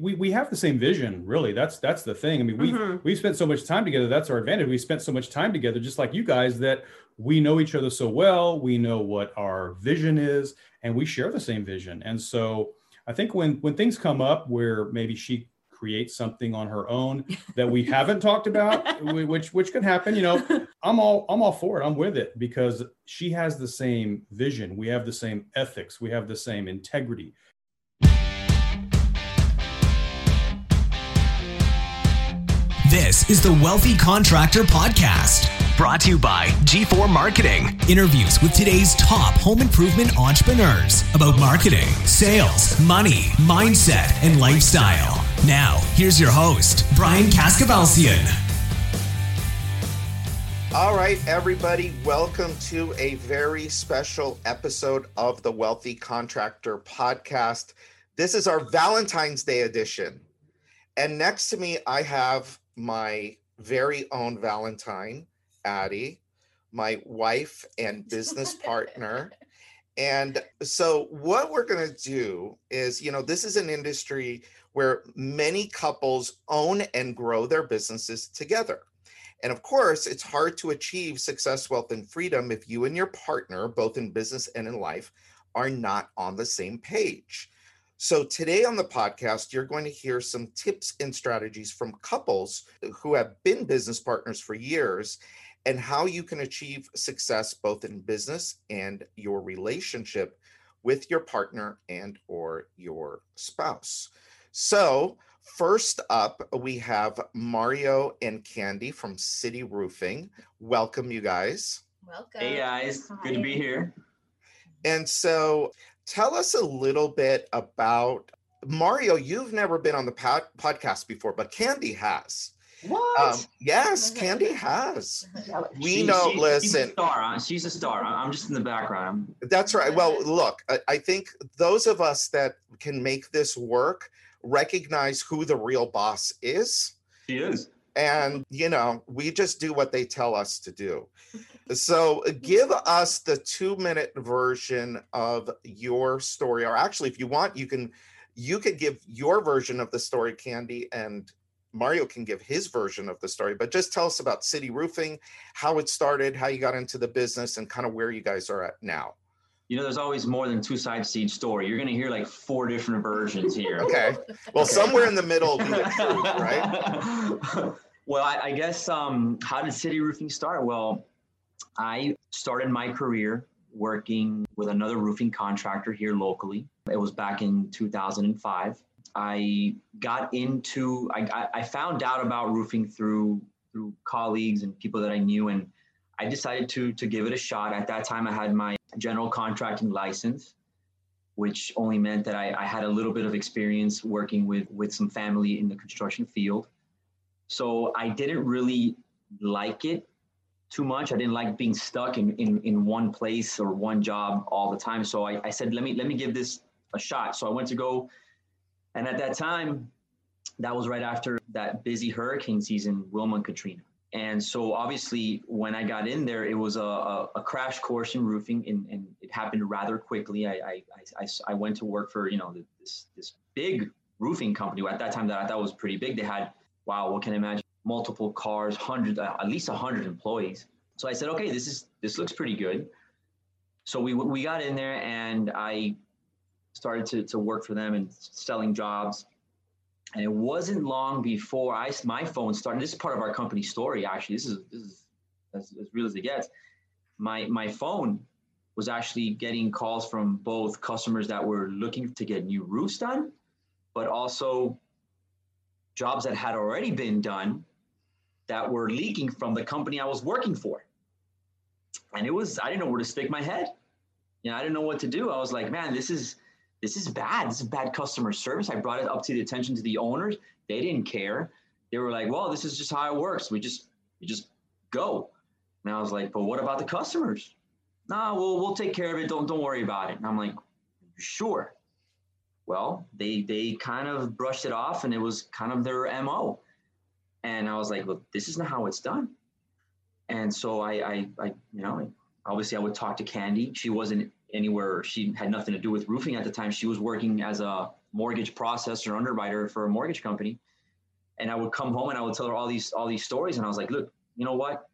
we, we have the same vision really. That's that's the thing. I mean we mm-hmm. we spent so much time together. That's our advantage. We spent so much time together just like you guys that we know each other so well. We know what our vision is and we share the same vision. And so i think when when things come up where maybe she creates something on her own that we haven't talked about which which could happen you know i'm all i'm all for it. I'm with it because she has the same vision. We have the same ethics. We have the same integrity This is the Wealthy Contractor Podcast, brought to you by G4 Marketing. Interviews with today's top home improvement entrepreneurs about marketing, sales, money, mindset, and lifestyle. Now, here's your host, Brian Kaskavalciyan. All right, everybody, welcome to a very special episode of the Wealthy Contractor Podcast. This is our Valentine's Day edition. And next to me, I have my very own Valentine, Adi, my wife and business partner. and so, what we're going to do is, you know, this is an industry where many couples own and grow their businesses together. And of course, it's hard to achieve success, wealth, and freedom if you and your partner, both in business and in life, are not on the same page. So, today on the podcast, you're going to hear some tips and strategies from couples who have been business partners for years and how you can achieve success both in business and your relationship with your partner and or your spouse. So, first up, we have Mario and Candy from City Roofing. Welcome you guys. Welcome. Hey guys, Hi. good to be here. And so tell us a little bit about Mario. You've never been on the pod- podcast before, but Candy has. What? Um, yes, Candy has. We she, know. She, listen, she's a star. She's a star. I'm just in the background. That's right. Well, look, I, I think those of us that can make this work recognize who the real boss is. She is. And you know, we just do what they tell us to do. So give us the two minute version of your story, or actually, if you want, you can you could give your version of the story, Candy, and Mario can give his version of the story. But just tell us about City Roofing, how it started, how you got into the business, and kind of where you guys are at now. You know, there's always more than two sides to each story. You're going to hear like four different versions here. okay. Well, okay. somewhere in the middle be the truth, right? well, I, I guess um, how did City Roofing start? Well, I started my career working with another roofing contractor here locally. It was back in 2005. I got into, I, I found out about roofing through through colleagues and people that I knew, and I decided to to give it a shot. At that time, I had my general contracting license, which only meant that I, I had a little bit of experience working with with some family in the construction field. So I didn't really like it too much. I didn't like being stuck in, in, in one place or one job all the time. So I, I said, let me, let me give this a shot. So I went to go. And at that time, that was right after that busy hurricane season, Wilma and Katrina. And so obviously when I got in there, it was a, a, a crash course in roofing and, and, it happened rather quickly. I, I, I, I went to work for, you know, this, this big roofing company at that time that I thought was pretty big. They had, wow, what can I imagine? Multiple cars, hundreds, uh, at least hundred employees. So I said, okay, this is this looks pretty good. So we we got in there and I started to to work for them and selling jobs. And it wasn't long before I my phone started. This is part of our company story. Actually, this is this is as, as real as it gets. My my phone was actually getting calls from both customers that were looking to get new roofs done, but also jobs that had already been done that were leaking from the company I was working for. And it was, I didn't know where to stick my head. You know, I didn't know what to do. I was like, man, this is, this is bad. This is bad customer service. I brought it up to the attention to the owners. They didn't care. They were like, well, this is just how it works. We just, we just go. And I was like, but what about the customers? Nah, we'll, we'll take care of it. Don't, don't worry about it. And I'm like, sure. Well, they, they kind of brushed it off and it was kind of their MO. And I was like, well, this is not how it's done. And so I, I, I you know, obviously I would talk to Candy. She wasn't anywhere, she had nothing to do with roofing at the time. She was working as a mortgage processor underwriter for a mortgage company. And I would come home and I would tell her all these all these stories. And I was like, look, you know what?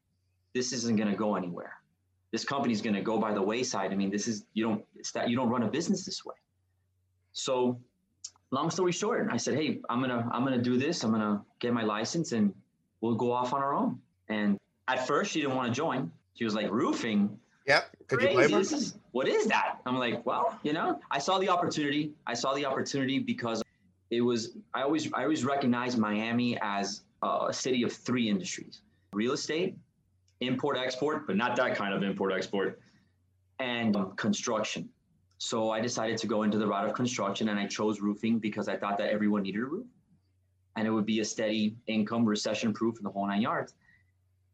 This isn't gonna go anywhere. This company's gonna go by the wayside. I mean, this is you don't it's that you don't run a business this way. So long story short, I said, hey, I'm gonna I'm gonna do this. I'm gonna get my license and we'll go off on our own. And at first she didn't want to join. She was like, roofing. Yep. Could Crazy. you blame her? This is, what is that? I'm like, well, you know, I saw the opportunity. I saw the opportunity because it was, I always, I always recognize Miami as a city of three industries, real estate, import export, but not that kind of import export and um, construction. So I decided to go into the route of construction and I chose roofing because I thought that everyone needed a roof and it would be a steady income, recession proof in the whole nine yards.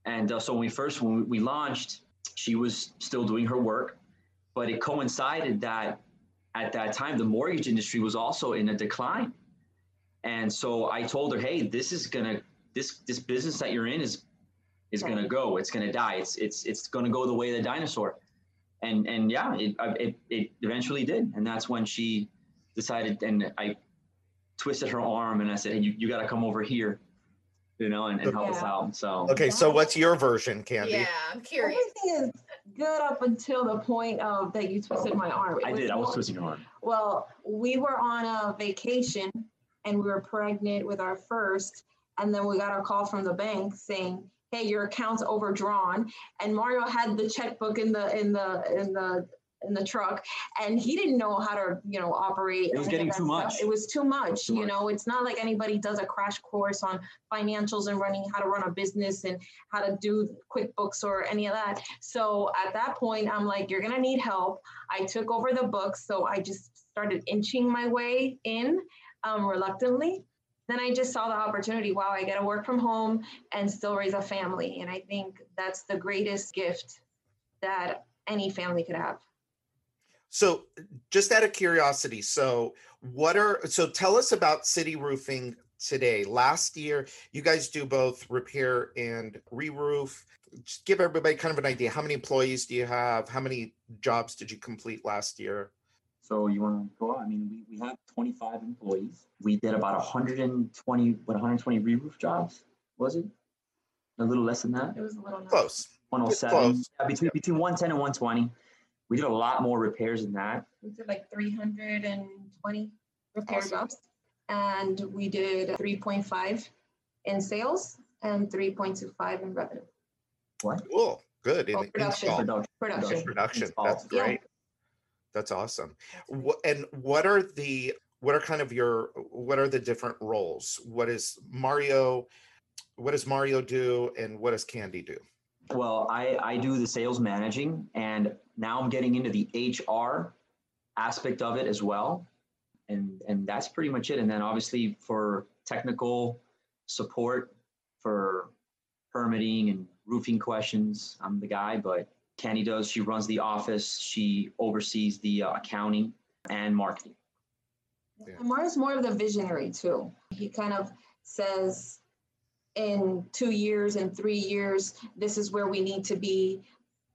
And uh, so when we first, when we launched, she was still doing her work, but it coincided that at that time the mortgage industry was also in a decline. And so I told her, "Hey, this is gonna this this business that you're in is is gonna go. It's gonna die. It's it's it's gonna go the way of the dinosaur." And and yeah, it uh, it it eventually did. And that's when she decided, and I twisted her arm, and I said, "Hey, you, you got to come over here." you know, and, and help yeah. us out. So okay, so what's your version, Candy? Yeah, I'm curious. Everything is good up until the point of that you twisted my arm. It I did. I was twisting your arm. Well, we were on a vacation and we were pregnant with our first, and then we got a call from the bank saying, "Hey, your account's overdrawn." And Mario had the checkbook in the in the in the in the truck and he didn't know how to you know operate it was getting too much. It was too much too you much. know? It's not like anybody does a crash course on financials and running how to run a business and how to do quickbooks or any of that. So at that point i'm like you're to need help. I took over the books so i just started inching my way in um, reluctantly then I just saw the opportunity. Wow, I get to work from home and still raise a family. And I think that's the greatest gift that any family could have. So, just out of curiosity, so what are so tell us about City Roofing today. Last year, you guys do both repair and re-roof. Just give everybody kind of an idea. How many employees do you have? How many jobs did you complete last year? So you want to go? Out? I mean, we, we have 25 employees. We did about 120, what 120 re-roof jobs was it? A little less than that. It was a little close. 107. Close. Yeah, between between 110 and 120. We did a lot more repairs than that. We did like 320 repair awesome. jobs. And we did 3.5 in sales and 3.25 in revenue. What? Cool. Good. In oh, production. Production. Production. Production. That's great. Yeah. That's awesome. What, and what are the what are kind of your what are the different roles? What is Mario? What does Mario do, and what does Candy do? Well, I, I do the sales managing, and now I'm getting into the HR aspect of it as well. And, and that's pretty much it. And then obviously for technical support for permitting and roofing questions, I'm the guy, but Candy does. She runs the office, she oversees the uh, accounting and marketing. Yeah. Mario's more of the visionary too. He kind of says, in two years and three years, this is where we need to be.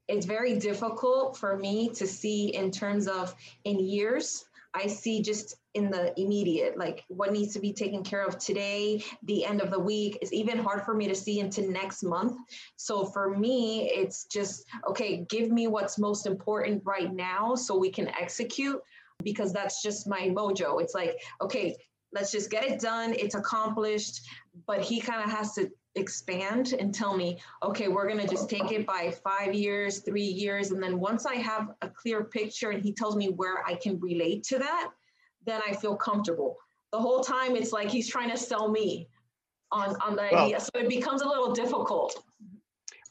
It's very difficult for me to see in terms of in years. I see just in the immediate, like what needs to be taken care of today, the end of the week. It's even hard for me to see into next month. So for me, it's just, okay, give me what's most important right now so we can execute because that's just my mojo. It's like, okay, let's just get it done. It's accomplished. But he kind of has to expand and tell me, okay, we're going to just take it by five years, three years. And then once I have a clear picture and he tells me where I can relate to that, then I feel comfortable. The whole time it's like he's trying to sell me on, on the well, idea. So it becomes a little difficult.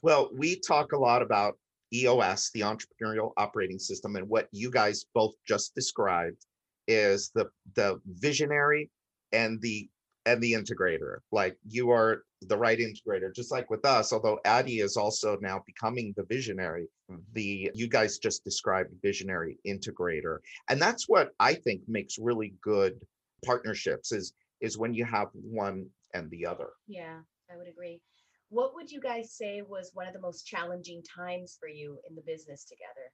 Well, we talk a lot about EOS, the entrepreneurial operating system, and what you guys both just described is the the visionary and the and the integrator like you are the right integrator just like with us although Adi is also now becoming the visionary mm-hmm. the you guys just described visionary integrator. And that's what i think makes really good partnerships is is when you have one and the other. Yeah i would agree. What would you guys say was one of the most challenging times for you in the business together?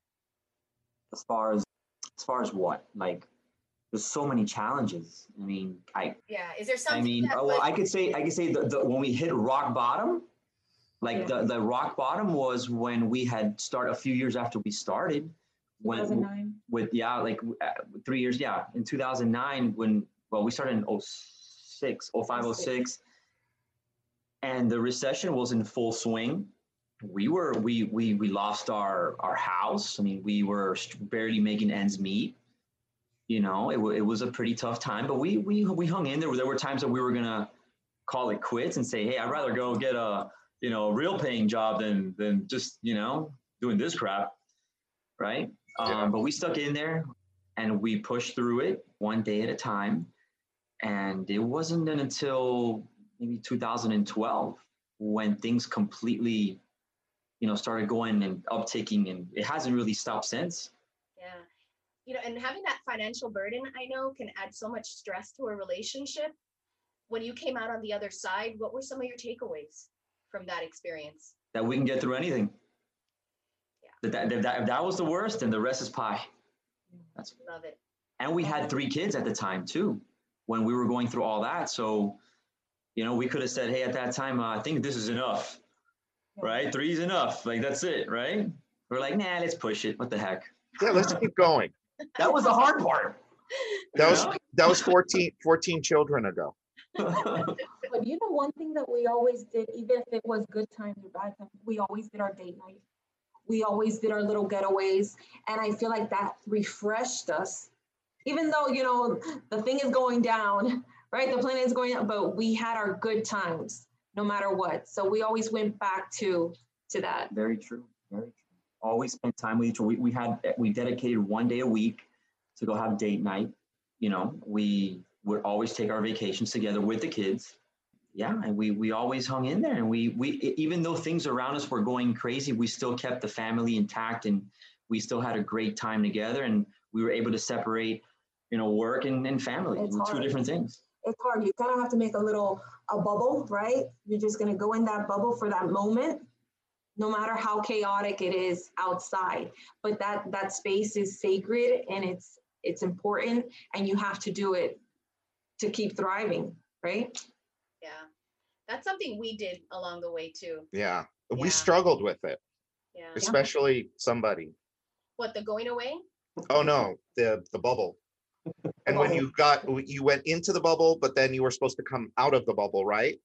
As far as as far as what? Like there's so many challenges. I mean, I yeah. Is there something? I mean, that oh, well, was- I could say I could say the, the when we hit rock bottom, like the, the rock bottom was when we had start a few years after we started. When 2009. with yeah, like uh, three years, yeah, in 2009 when well we started in 06, 05, 06, and the recession was in full swing. We were we we we lost our our house. I mean, we were barely making ends meet you know, it, w- it was a pretty tough time, but we we we hung in there. There were times that we were gonna call it quits and say, hey, I'd rather go get a you know a real paying job than than just you know doing this crap, right? Yeah. Um, but we stuck in there and we pushed through it one day at a time. And it wasn't until maybe 2012 when things completely, you know, started going and uptaking, and it hasn't really stopped since. Yeah. You know, and having that financial burden, I know, can add so much stress to a relationship. When you came out on the other side, what were some of your takeaways from that experience? that we can get through anything. Yeah. That, that, that, if that was the worst, and the rest is pie. That's Love it. and we had three kids at the time too, when we were going through all that. So, you know, we could have said, "Hey, at that time, uh, I think this is enough, right? Three's enough. Like that's it, right?" We're like, "Nah, let's push it. What the heck?" Yeah, let's keep going. That was the hard part. That was Yeah. that was 14, 14 children ago. But you know, one thing that we always did, even if it was good times or bad times, we always did our date night. We always did our little getaways. And I feel like that refreshed us. Even though, you know, the thing is going down, right? The planet is going up, but we had our good times no matter what. So we always went back to to that. Very true. Very true. Always spend time with each other. We, we had we dedicated one day a week to go have date night. You know, we would always take our vacations together with the kids. Yeah, and we we always hung in there, and we we even though things around us were going crazy, we still kept the family intact, and we still had a great time together, and we were able to separate, you know, work and, and family, two different things. it's hard. You kind of have to make a little a bubble, right? You're just gonna go in that bubble for that moment, no matter how chaotic it is outside. But that that space is sacred and it's it's important, and you have to do it to keep thriving, right? Yeah. That's something we did along the way too. Yeah. We struggled with it, Yeah. especially somebody. What, the going away? Oh no, the the bubble. And when oh. you got you went into the bubble, but then you were supposed to come out of the bubble, right?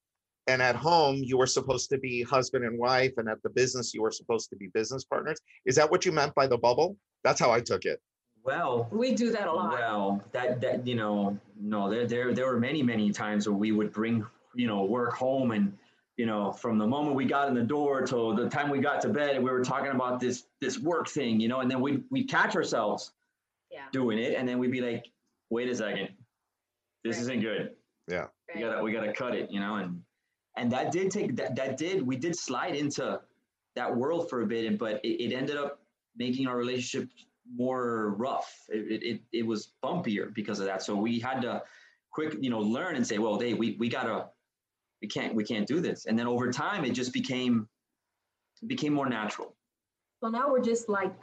And at home, you were supposed to be husband and wife, and at the business, you were supposed to be business partners. Is that what you meant by the bubble? That's how I took it. Well, We do that a lot. Well, that that you know, no, there there there were many many times where we would bring you know work home and you know from the moment we got in the door till the time we got to bed, we were talking about this this work thing, you know, and then we we catch ourselves Yeah. doing it, and then we'd be like, wait a second, this Right. isn't good. Yeah. We gotta we gotta cut it, you know, and and that did take that that did we did slide into that world for a bit, but it, it ended up making our relationship more rough. It, it, it, it was bumpier because of that. So we had to quick, you know, learn and say, well, hey, we, we gotta, we can't, we can't do this. And then over time, it just became, it became more natural. So now we're just like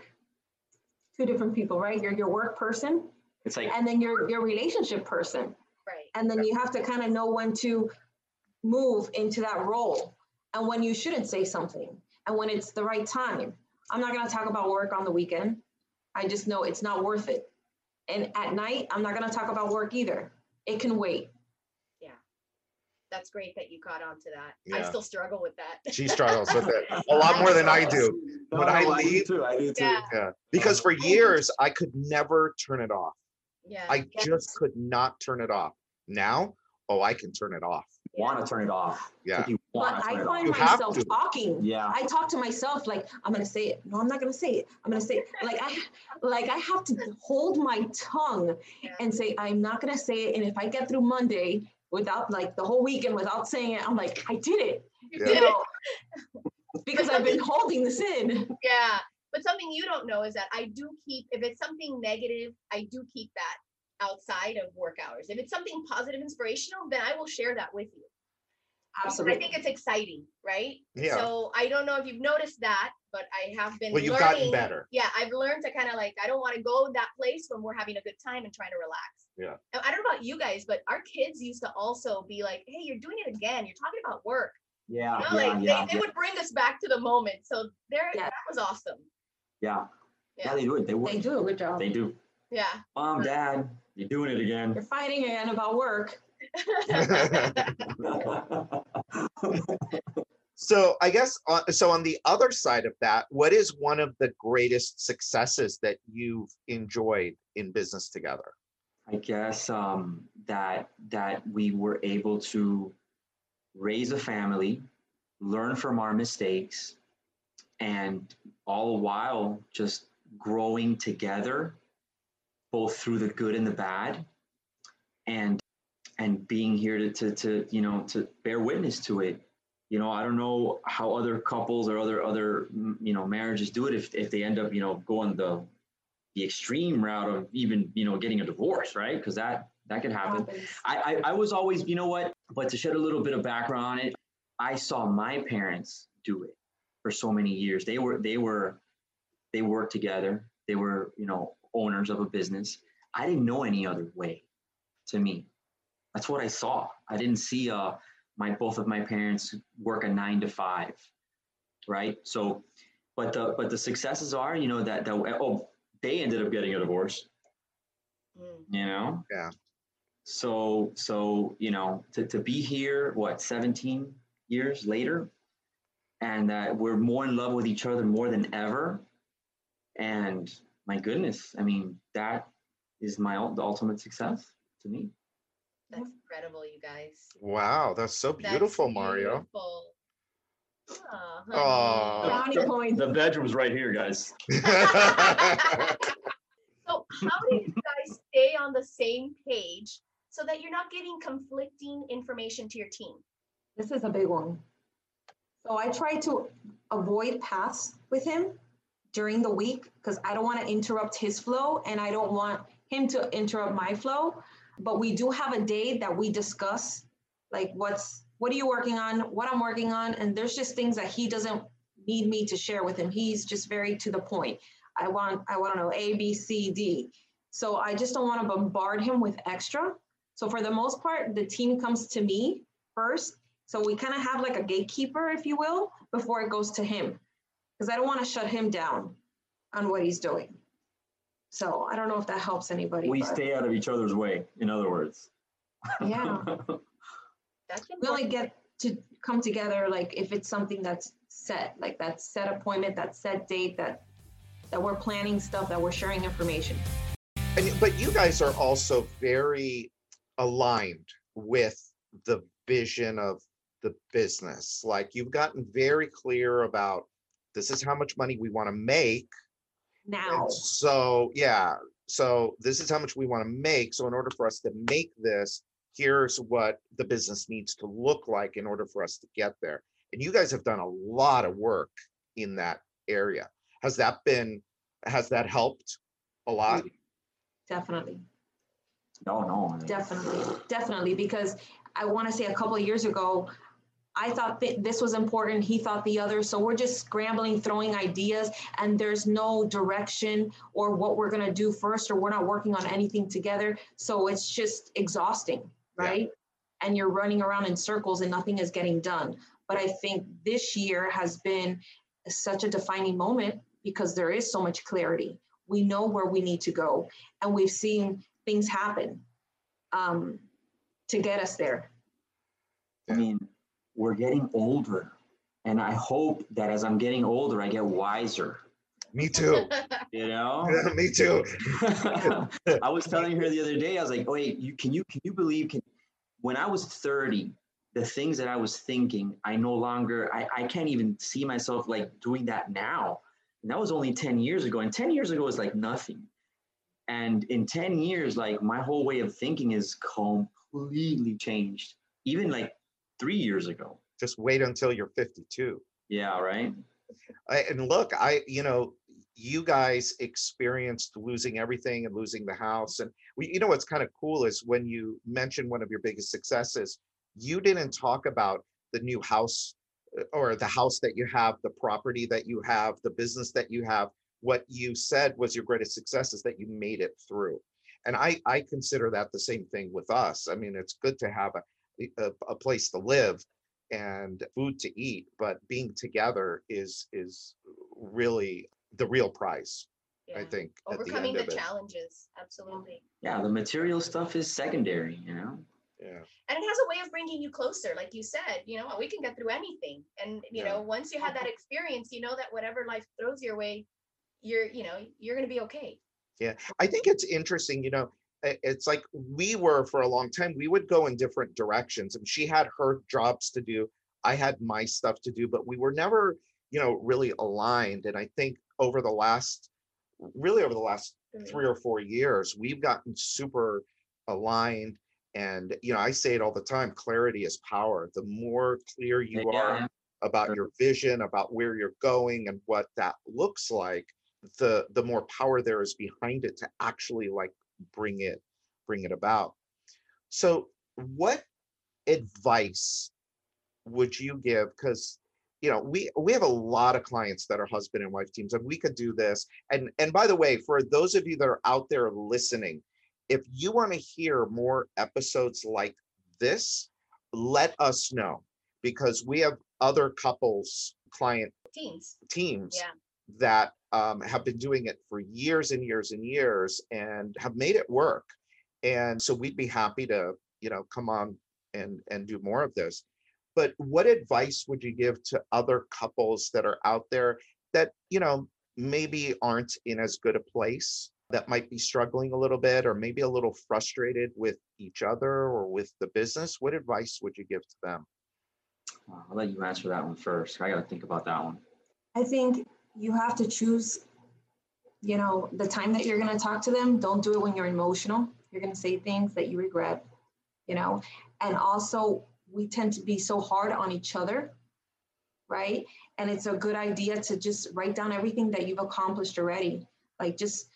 two different people, right? You're your work person, It's like, and then you're your relationship person. Right. and then you have to kind of know when to move into that role and when you shouldn't say something and when it's the right time i'm not going to talk about work on the weekend i just know it's not worth it and at night i'm not going to talk about work either it can wait Yeah. That's great that you caught on to that. I still struggle with that. She struggles with it a lot more than I do. No, When no, I do leave- too, I do too. Yeah. Yeah. Because for years, I could never turn it off. Yeah. I just could not turn it off. Now, oh, I can turn it off. Want to turn it off. Yeah. You but i turn find myself talking Yeah. i talk to myself like i'm going to say it no i'm not going to say it i'm going to say it like i like i have to hold my tongue and say i'm not going to say it and if i get through monday without like the whole weekend without saying it i'm like i did it You Yeah. did you it. know, because i've been holding this in Yeah. But something you don't know is that I do keep, if it's something negative, I do keep that outside of work hours. If it's something positive, inspirational, then I will share that with you. Um, Absolutely. I think it's exciting, right? Yeah. So I don't know if you've noticed that, but I have been. Well, you've learning, gotten better. Yeah, I've learned to kind of like I don't want to go that place when we're having a good time and trying to relax. Yeah. I don't know about you guys, but our kids used to also be like, "Hey, you're doing it again. You're talking about work." Yeah. You know, yeah, like yeah, they, they would bring us back to the moment. So there, yeah. that was awesome. Yeah. yeah. Yeah, they do it. They, work. they do a good job. They do. Yeah. Mom, dad, you're doing it again. You're fighting again about work. so I guess uh, so on the other side of that, what is one of the greatest successes that you've enjoyed in business together? I guess um, that that we were able to raise a family, learn from our mistakes, and all the while just growing together, both through the good and the bad, and and being here to, to, to you know to bear witness to it. You know i don't know how other couples or other other mm, you know marriages do it if, if they end up you know going the the extreme route of even you know getting a divorce right? Because that that could happen. I, I i was always you know what? But to shed a little bit of background on it i saw my parents do it for so many years. They were they were they worked together they were you know owners of a business i didn't know any other way to me that's what I saw. I didn't see uh, my both of my parents work a nine to five, right? So, but the but the successes are, you know, that that oh they ended up getting a divorce, mm. you know. Yeah. So so you know to to be here, what seventeen years later, and that we're more in love with each other more than ever, and my goodness, I mean that is my the ultimate success to me. That's incredible, you guys. Wow, that's so beautiful, that's Mario. Beautiful. Oh, Brownie points. The bedroom's right here, guys. so, how do you guys stay on the same page so that you're not getting conflicting information to your team? This is a big one. So, I try to avoid paths with him during the week because I don't want to interrupt his flow and I don't want him to interrupt my flow. But we do have a day that we discuss like what's what are you working on what i'm working on and there's just things that he doesn't need me to share with him. He's just very to the point. I want i want to know a b c d. So i just don't want to bombard him with extra. So for the most part the team comes to me first. So we kind of have like a gatekeeper if you will before it goes to him because i don't want to shut him down on what he's doing so I don't know if that helps anybody. We but. stay out of each other's way, in other words. Yeah. we only get to come together like if it's something that's set, like that set appointment, that set date, that that we're planning stuff, that we're sharing information. And but you guys are also very aligned with the vision of the business. Like you've gotten very clear about this is how much money we want to make now. So yeah, so this is how much we want to make. So in order for us to make this, here's what the business needs to look like in order for us to get there. And you guys have done a lot of work in that area. Has that been has that helped a lot? Mm. Definitely. No, no. Definitely. Uh, definitely because I want to say a couple of years ago I thought that this was important. He thought the other. So we're just scrambling, throwing ideas, and there's no direction or what we're going to do first, or we're not working on anything together. So it's just exhausting, right? Yeah. And you're running around in circles and nothing is getting done. But I think this year has been such a defining moment because there is so much clarity. We know where we need to go, and we've seen things happen um, to get us there. I mean, we're getting older. And I hope that as I'm getting older, I get wiser. Me too. You know? Yeah, me too. I was telling her the other day, I was like, wait, you can you can you believe can when I was 30, the things that I was thinking, I no longer I, I can't even see myself like doing that now. And that was only 10 years ago. And 10 years ago was like nothing. And in 10 years, like my whole way of thinking is completely changed. Even like three years ago. Just wait until you're 52. Yeah, right. I, and look, I, you know, you guys experienced losing everything and losing the house. And we, you know, what's kind of cool is when you mention one of your biggest successes, you didn't talk about the new house uh, or the house that you have, the property that you have, the business that you have. What you said was your greatest success is that you made it through. And I, I consider that the same thing with us. I mean, it's good to have a, a, uh, a place to live and food to eat, but being together is is really the real prize. Yeah. I think at the Overcoming end the, of it. challenges, absolutely. Yeah, the material stuff is secondary, you know? Yeah. And it has a way of bringing you closer, like you said, you know, we can get through anything. And, you Yeah. know, once you have that experience, you know that whatever life throws your way, you're, you know, you're going to be okay. Yeah. I think it's interesting, you know, i- it's like we were for a long time, we would go in different directions and she had her jobs to do. I had my stuff to do, but we were never, you know, really aligned. And I think over the last, really over the last Mhm. three or four years, we've gotten super aligned. And, you know, I say it all the time, clarity is power. The more clear you Yeah, are about your vision, about where you're going and what that looks like, the the more power there is behind it to actually like bring it bring it about. So what advice would you give because you know we we have a lot of clients that are husband and wife teams and we could do this and and by the way for those of you that are out there listening if you want to hear more episodes like this let us know because we have other couples client teams teams Yeah. that um, have been doing it for years and years and years and have made it work and so we'd be happy to you know come on and and do more of this but what advice would you give to other couples that are out there that you know maybe aren't in as good a place that might be struggling a little bit or maybe a little frustrated with each other or with the business what advice would you give to them I'll let you answer that one first. I got to think about that one. I think you have to choose, you know, the time that you're going to talk to them. Don't do it when you're emotional. You're going to say things that you regret, you know. And also, we tend to be so hard on each other, right? And it's a good idea to just write down everything that you've accomplished already. Like just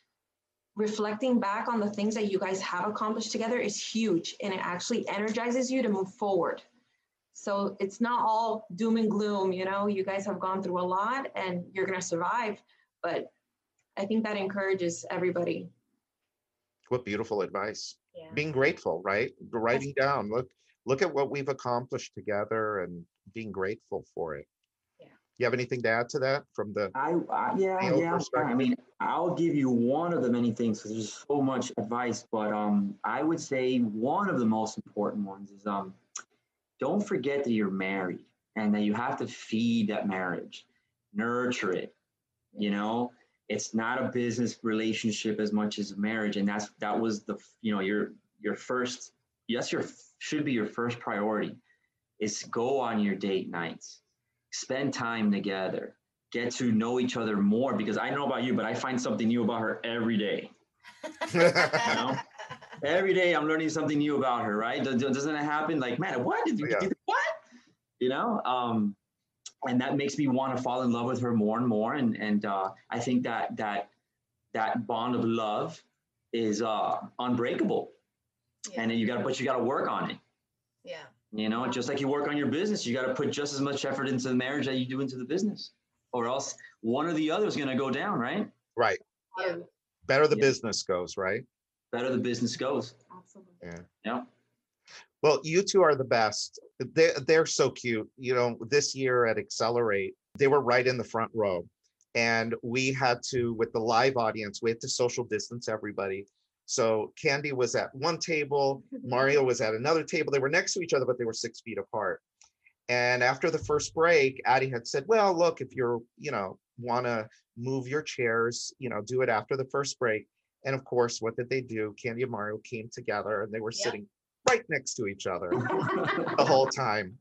reflecting back on the things that you guys have accomplished together is huge and it actually energizes you to move forward. So it's not all doom and gloom, you know, you guys have gone through a lot and you're going to survive. But I think that encourages everybody. what beautiful advice Yeah. being grateful right writing down look look at what we've accomplished together and being grateful for it Yeah. you have anything to add to that from the I, I yeah, yeah. perspective. I mean, I'll give you one of the many things because there's so much advice, but um, I would say one of the most important ones is um, don't forget that you're married and that you have to feed that marriage, nurture it. You know, it's not a business relationship as much as a marriage, and that's that was the you know your your first yes your should be your first priority is go on your date nights, spend time together get to know each other more because I know about you, but I find something new about her every day. know? Every day I'm learning something new about her, right? Does- Doesn't it happen? Like, man, what did you Yeah. do? What? You know? Um, and that makes me want to fall in love with her more and more. And and uh, I think that that that bond of love is uh, unbreakable. Yeah. And then you got to, but you got to work on it. yeah. You know, just like you work on your business, you got to put just as much effort into the marriage that you do into the business, or else one or the other is going to go down, right? right Yeah. better the Yeah. business goes right Better the business goes. Absolutely. Yeah. Yeah. well you two are the best they, they're so cute you know this year at accelerate they were right in the front row and we had to with the live audience we had to social distance everybody so candy was at one table mario was at another table they were next to each other but they were six feet apart and after the first break adi had said well look if you're you know want to move your chairs you know do it after the first break and of course what did they do candy and mario came together and they were Yeah. sitting right next to each other the whole time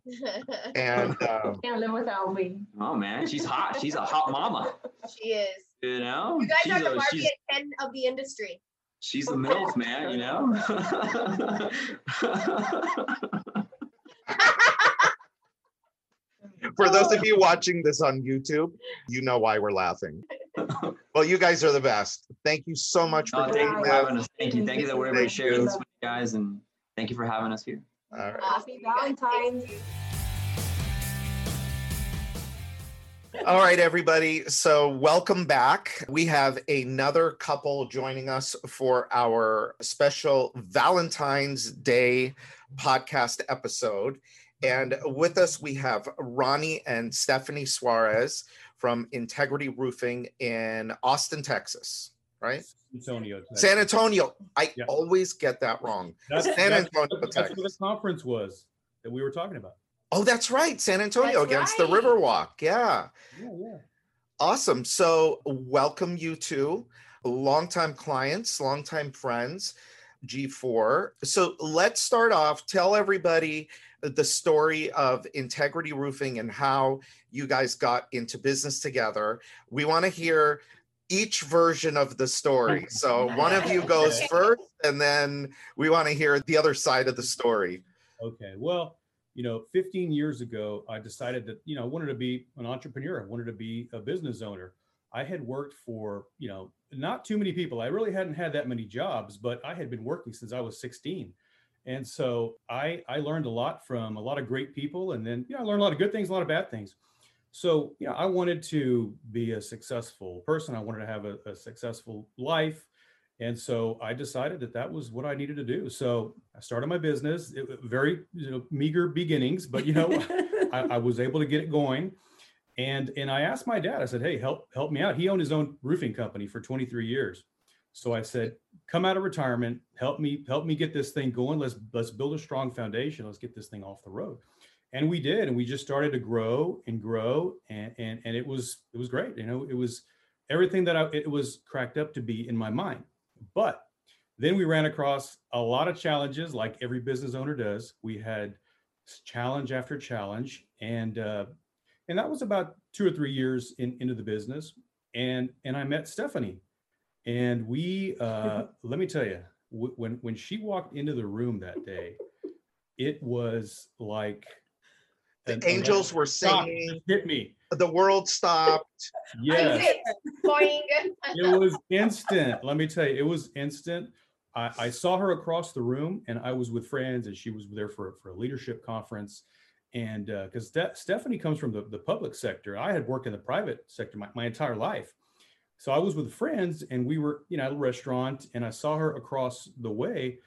and um, Can't live without me. Oh man, she's hot. She's a hot mama. she is. You know, You guys she's are the a, Barbie she's, and Ken of the industry. she's a milf, man. You know. for those of you watching this on youtube you know why we're laughing well you guys are the best thank you so much for oh, thank you for having us. Thank you. Thank you that we're able to share this with you guys, and thank you for having us here. All right. Happy Valentine's. All right, everybody. So, welcome back. We have another couple joining us for our special Valentine's Day podcast episode. And with us, we have Ronnie and Stephanie Suarez from Integrity Roofing in Austin, Texas, right? Antonio. Texas. San Antonio. I Yeah. always get that wrong. That's, San that's- Antonio, that's where the conference was that we were talking about. Oh, that's right. San Antonio That's against the right. Riverwalk. Yeah. Yeah, yeah. Awesome. So, welcome you two, longtime clients, longtime friends, G4. So, let's start off. Tell everybody the story of Integrity Roofing and how you guys got into business together. We want to hear each version of the story. Oh, so, one of you goes first, and then we want to hear the other side of the story. Okay. Well, you know, 15 years ago, I decided that, you know, I wanted to be an entrepreneur. I wanted to be a business owner. I had worked for, you know, not too many people. I really hadn't had that many jobs, but I had been working since I was 16. And so I I learned a lot from a lot of great people and then, you know, I learned a lot of good things, a lot of bad things. So, you know, I wanted to be a successful person. I wanted to have a, a successful life. And so I decided that that was what I needed to do. So I started my business, it, very you know, meager beginnings, but you know, I, I was able to get it going. And and I asked my dad, I said, hey, help help me out. He owned his own roofing company for 23 years. So I said, come out of retirement, help me, help me get this thing going. Let's let's build a strong foundation. Let's get this thing off the road. And we did, and we just started to grow and grow, and and and it was it was great. You know, it was everything that I it was cracked up to be in my mind. But then we ran across a lot of challenges, like every business owner does. We had challenge after challenge, and uh, and that was about two or three years in, into the business. And and I met Stephanie, and we uh, let me tell you, w- when when she walked into the room that day, it was like The an- angels were Stop. singing, hit me. the world stopped. Yes. Boing. it was instant. Let me tell you, it was instant. I, I saw her across the room, and I was with friends, and she was there for for a leadership conference. And uh, because Stephanie comes from the, the public sector, I had worked in the private sector my, my entire life. So I was with friends, and we were, you know, at a restaurant, and I saw her across the way.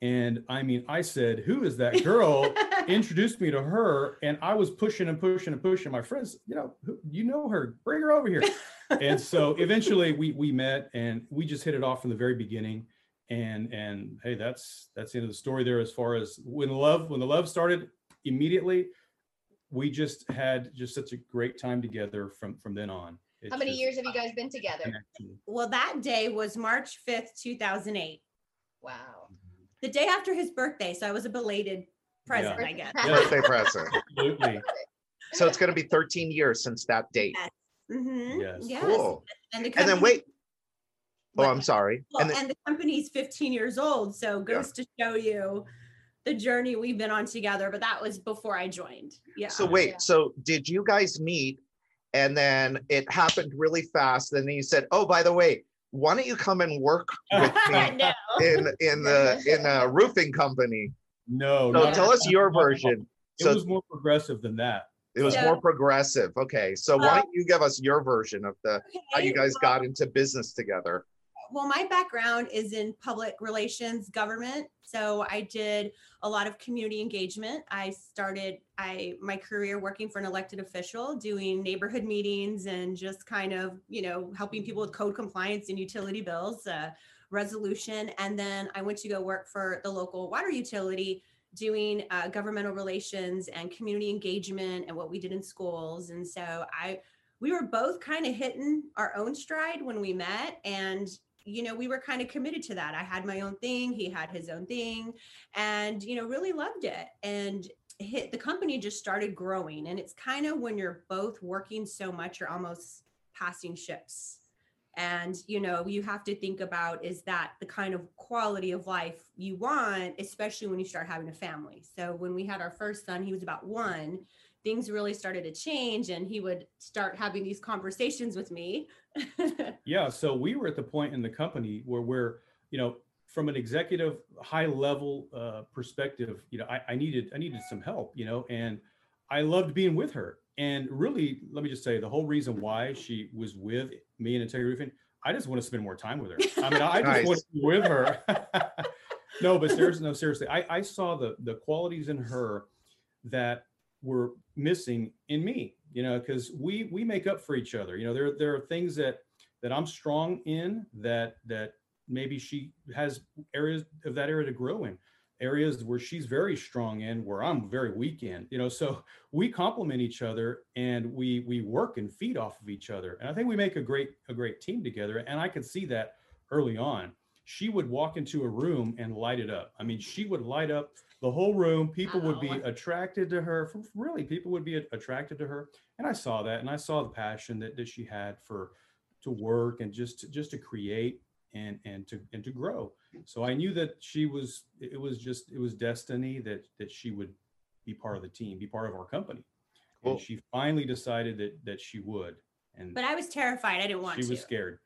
And I mean, I said, "Who is that girl?" introduced me to her and I was pushing and pushing and pushing my friends, you know, who, you know her, bring her over here. and so eventually we we met and we just hit it off from the very beginning. And and hey, that's that's the end of the story there as far as when love when the love started immediately, we just had just such a great time together from from then on. It's How many just years have you guys been together? Well, that day was March 5th, 2008, Wow. the day after his birthday. So I was a belated present, Yeah. I guess. Yeah. Birthday present. Absolutely. So it's going to be 13 years since that date. Mhm, Yes. yes. Cool. And, the And then wait. Oh, I'm sorry. Well, And and, then, the company's 15 years old. So Yeah. goes to show you the journey we've been on together. But that was before I joined. Yeah. so Yeah. wait. So did you guys meet? And then it happened really fast. And then you said, "Oh, by the way, why don't you come and work with me no. in in the in a roofing company?" No, So not- tell us your not at all. version. It So was more progressive than that. it was So- more progressive. Okay. So why don't you give us your version of the how you guys well- got into business together? Well, my background is in public relations, government. So I did a lot of community engagement. I started I my career working for an elected official, doing neighborhood meetings and just kind of you know helping people with code compliance and utility bills, uh, resolution. And then I went to go work for the local water utility, doing uh, governmental relations and community engagement and what we did in schools. And so I we were both kind of hitting our own stride when we met and you know we were kind of committed to that. I had my own thing he had his own thing and you know really loved it. And hit the company just started growing and it's kind of when you're both working so much you're almost passing ships. And you know you have to think about is that the kind of quality of life you want especially when you start having a family? So when we had our first son he was about one things really started to change and he would start having these conversations with me Yeah, so we were at the point in the company where we're, you know, from an executive high level uh, perspective, you know, I, I needed I needed some help, you know, and I loved being with her, and really, let me just say the whole reason why she was with me and Integrity Roofing, I just want to spend more time with her. I mean, I just want to be with her. no, but seriously, no, seriously, I, I saw the the qualities in her that were missing in me. You know, because we we make up for each other. You know, there there are things that that I'm strong in that that maybe she has areas of that area to grow in areas where she's very strong in where i'm very weak in you know so we complement each other and we we work and feed off of each other and i think we make a great a great team together and i could see that early on she would walk into a room and light it up i mean she would light up the whole room people would be oh. attracted to her really people would be attracted to her and i saw that and i saw the passion that, that she had for to work and just to, just to create and and to and to grow so i knew that she was it was just it was destiny that that she would be part of the team be part of our company Cool. and she finally decided that that she would and But I was terrified. I didn't want to. she to. was scared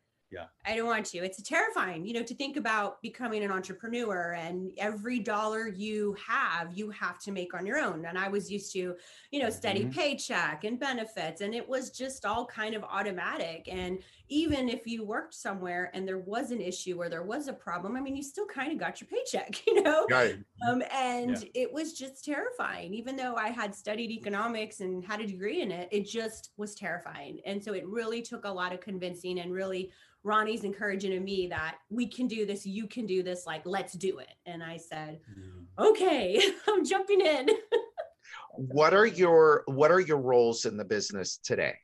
I don't want to. It's terrifying, you know, to think about becoming an entrepreneur and every dollar you have, you have to make on your own. And I was used to, you know, steady Mhm. paycheck and benefits, and it was just all kind of automatic. And even if you worked somewhere and there was an issue or there was a problem, I mean, you still kind of got your paycheck, you know? Right. Um, and it was just terrifying. Even though I had studied economics and had a degree in it, it just was terrifying. And so it really took a lot of convincing and really Ronnie's encouraging to me that we can do this, you can do this, like, let's do it. And I said, okay, I'm jumping in. what are your what are your roles in the business today?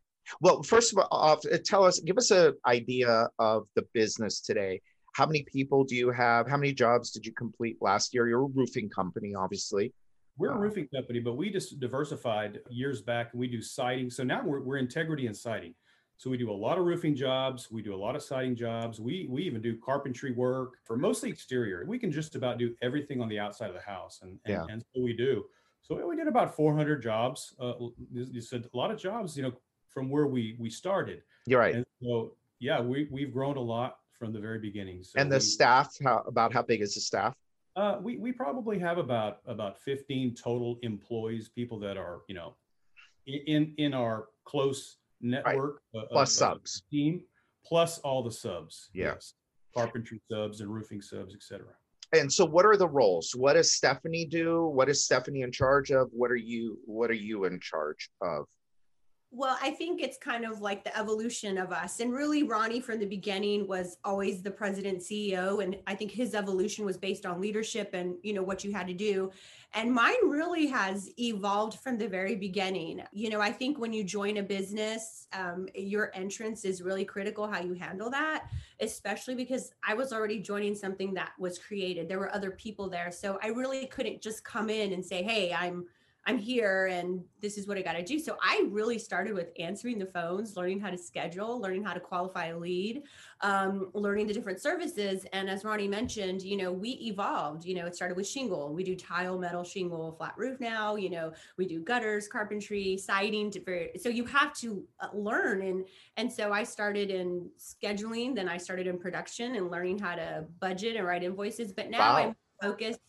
Well first of all uh, tell us give us an idea of the business today. How many people do you have? How many jobs did you complete last year? You're a roofing company obviously. We're a roofing company but we just diversified years back and we do siding. So now we're, we're integrity and siding so we do a lot of roofing jobs we do a lot of siding jobs we we even do carpentry work for mostly exterior. We can just about do everything on the outside of the house and and, Yeah. and so we do. So we did about 400 jobs uh, you said a lot of jobs you know from where we we started. You're right. And so yeah we we've grown a lot from the very beginning so and the we- staff how about how big is the staff? Uh, we we probably have about about 15 total employees, people that are you know in in, in our close network uh, of- Plus of subs. team, plus all the subs. Yeah. Yes, carpentry subs and roofing subs, etc. and so what are the roles what does stephanie do what is stephanie in charge of what are you what are you in charge of Well, I think it's kind of like the evolution of us. And really, Ronnie from the beginning was always the president CEO. And I think his evolution was based on leadership and, you know, what you had to do. And mine really has evolved from the very beginning. You know, I think when you join a business, um, your entrance is really critical how you handle that, especially because I was already joining something that was created. There were other people there. So I really couldn't just come in and say, hey, I'm I'm here and this is what I got to do. So I really started with answering the phones, learning how to schedule, learning how to qualify a lead, um, learning the different services. And as Ronnie mentioned, you know, we evolved. You know, it started with shingle. We do tile, metal, shingle, flat roof now. You know, we do gutters, carpentry, siding. So you have to uh, learn and and so I started in scheduling. Then I started in production and learning how to budget and write invoices. But now Wow. I'm focused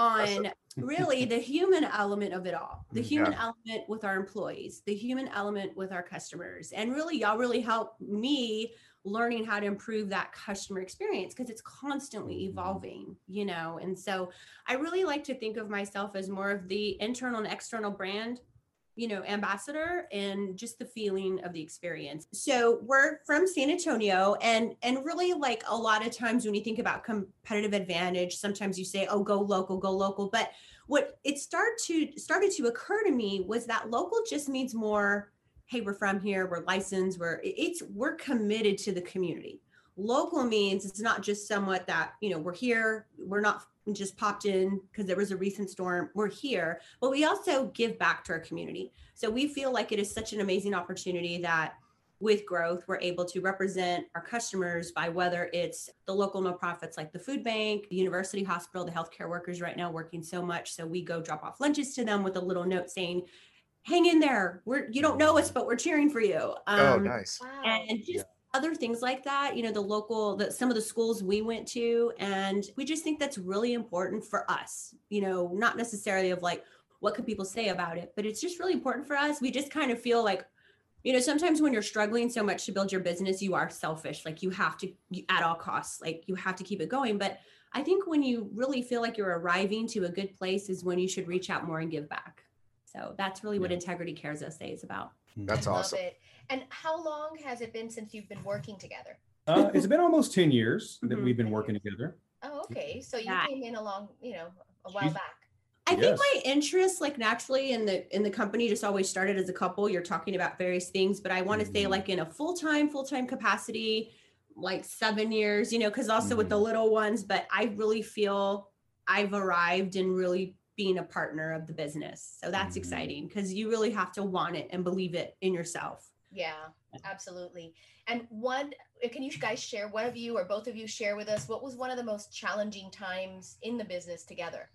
on really the human element of it all the Mm, human element with our employees the human element with our customers and really y'all really help me learning how to improve that customer experience because it's constantly Mhm. evolving you know and so i really like to think of myself as more of the internal and external brand you know ambassador and just the feeling of the experience. So we're from san antonio and and really like a lot of times when you think about competitive advantage sometimes you say oh go local go local. But what it started to started to occur to me was that local just means more hey we're from here we're licensed we're it's we're committed to the community. Local means it's not just somewhat that you know we're here we're not just popped in because there was a recent storm we're here. But we also give back to our community. So we feel like it is such an amazing opportunity that with growth we're able to represent our customers by whether it's the local nonprofits like the food bank the university hospital the healthcare workers right now working so much. So we go drop off lunches to them with a little note saying hang in there. We're you don't know us but we're cheering for you. Oh Um, nice. And just other things like that you know the local the some of the schools we went to and we just think that's really important for us you know not necessarily of like what could people say about it but it's just really important for us. We just kind of feel like you know sometimes when you're struggling so much to build your business you are selfish like you have to at all costs like you have to keep it going but i think when you really feel like you're arriving to a good place is when you should reach out more and give back. So that's really what integrity cares sa is about. That's awesome. it. And how long has it been since you've been working together uh, it's been almost 10 years that mm-hmm. we've been working together oh okay so you yeah. came in along you know a while She's, back I yes. think my interest, like naturally in the in the company, just always started as a couple. You're talking about various things, but I want to mm-hmm. say like in a full time, full time capacity, like seven years, you know, because also mm-hmm. with the mm-hmm. little ones. But I really feel I've arrived in really being a partner of the business. So that's mm-hmm. exciting because you really have to want it and believe it in yourself. Yeah, absolutely. And one, uh, can you guys share, one of you or both of you share with us, what was one of the most challenging times in the business together?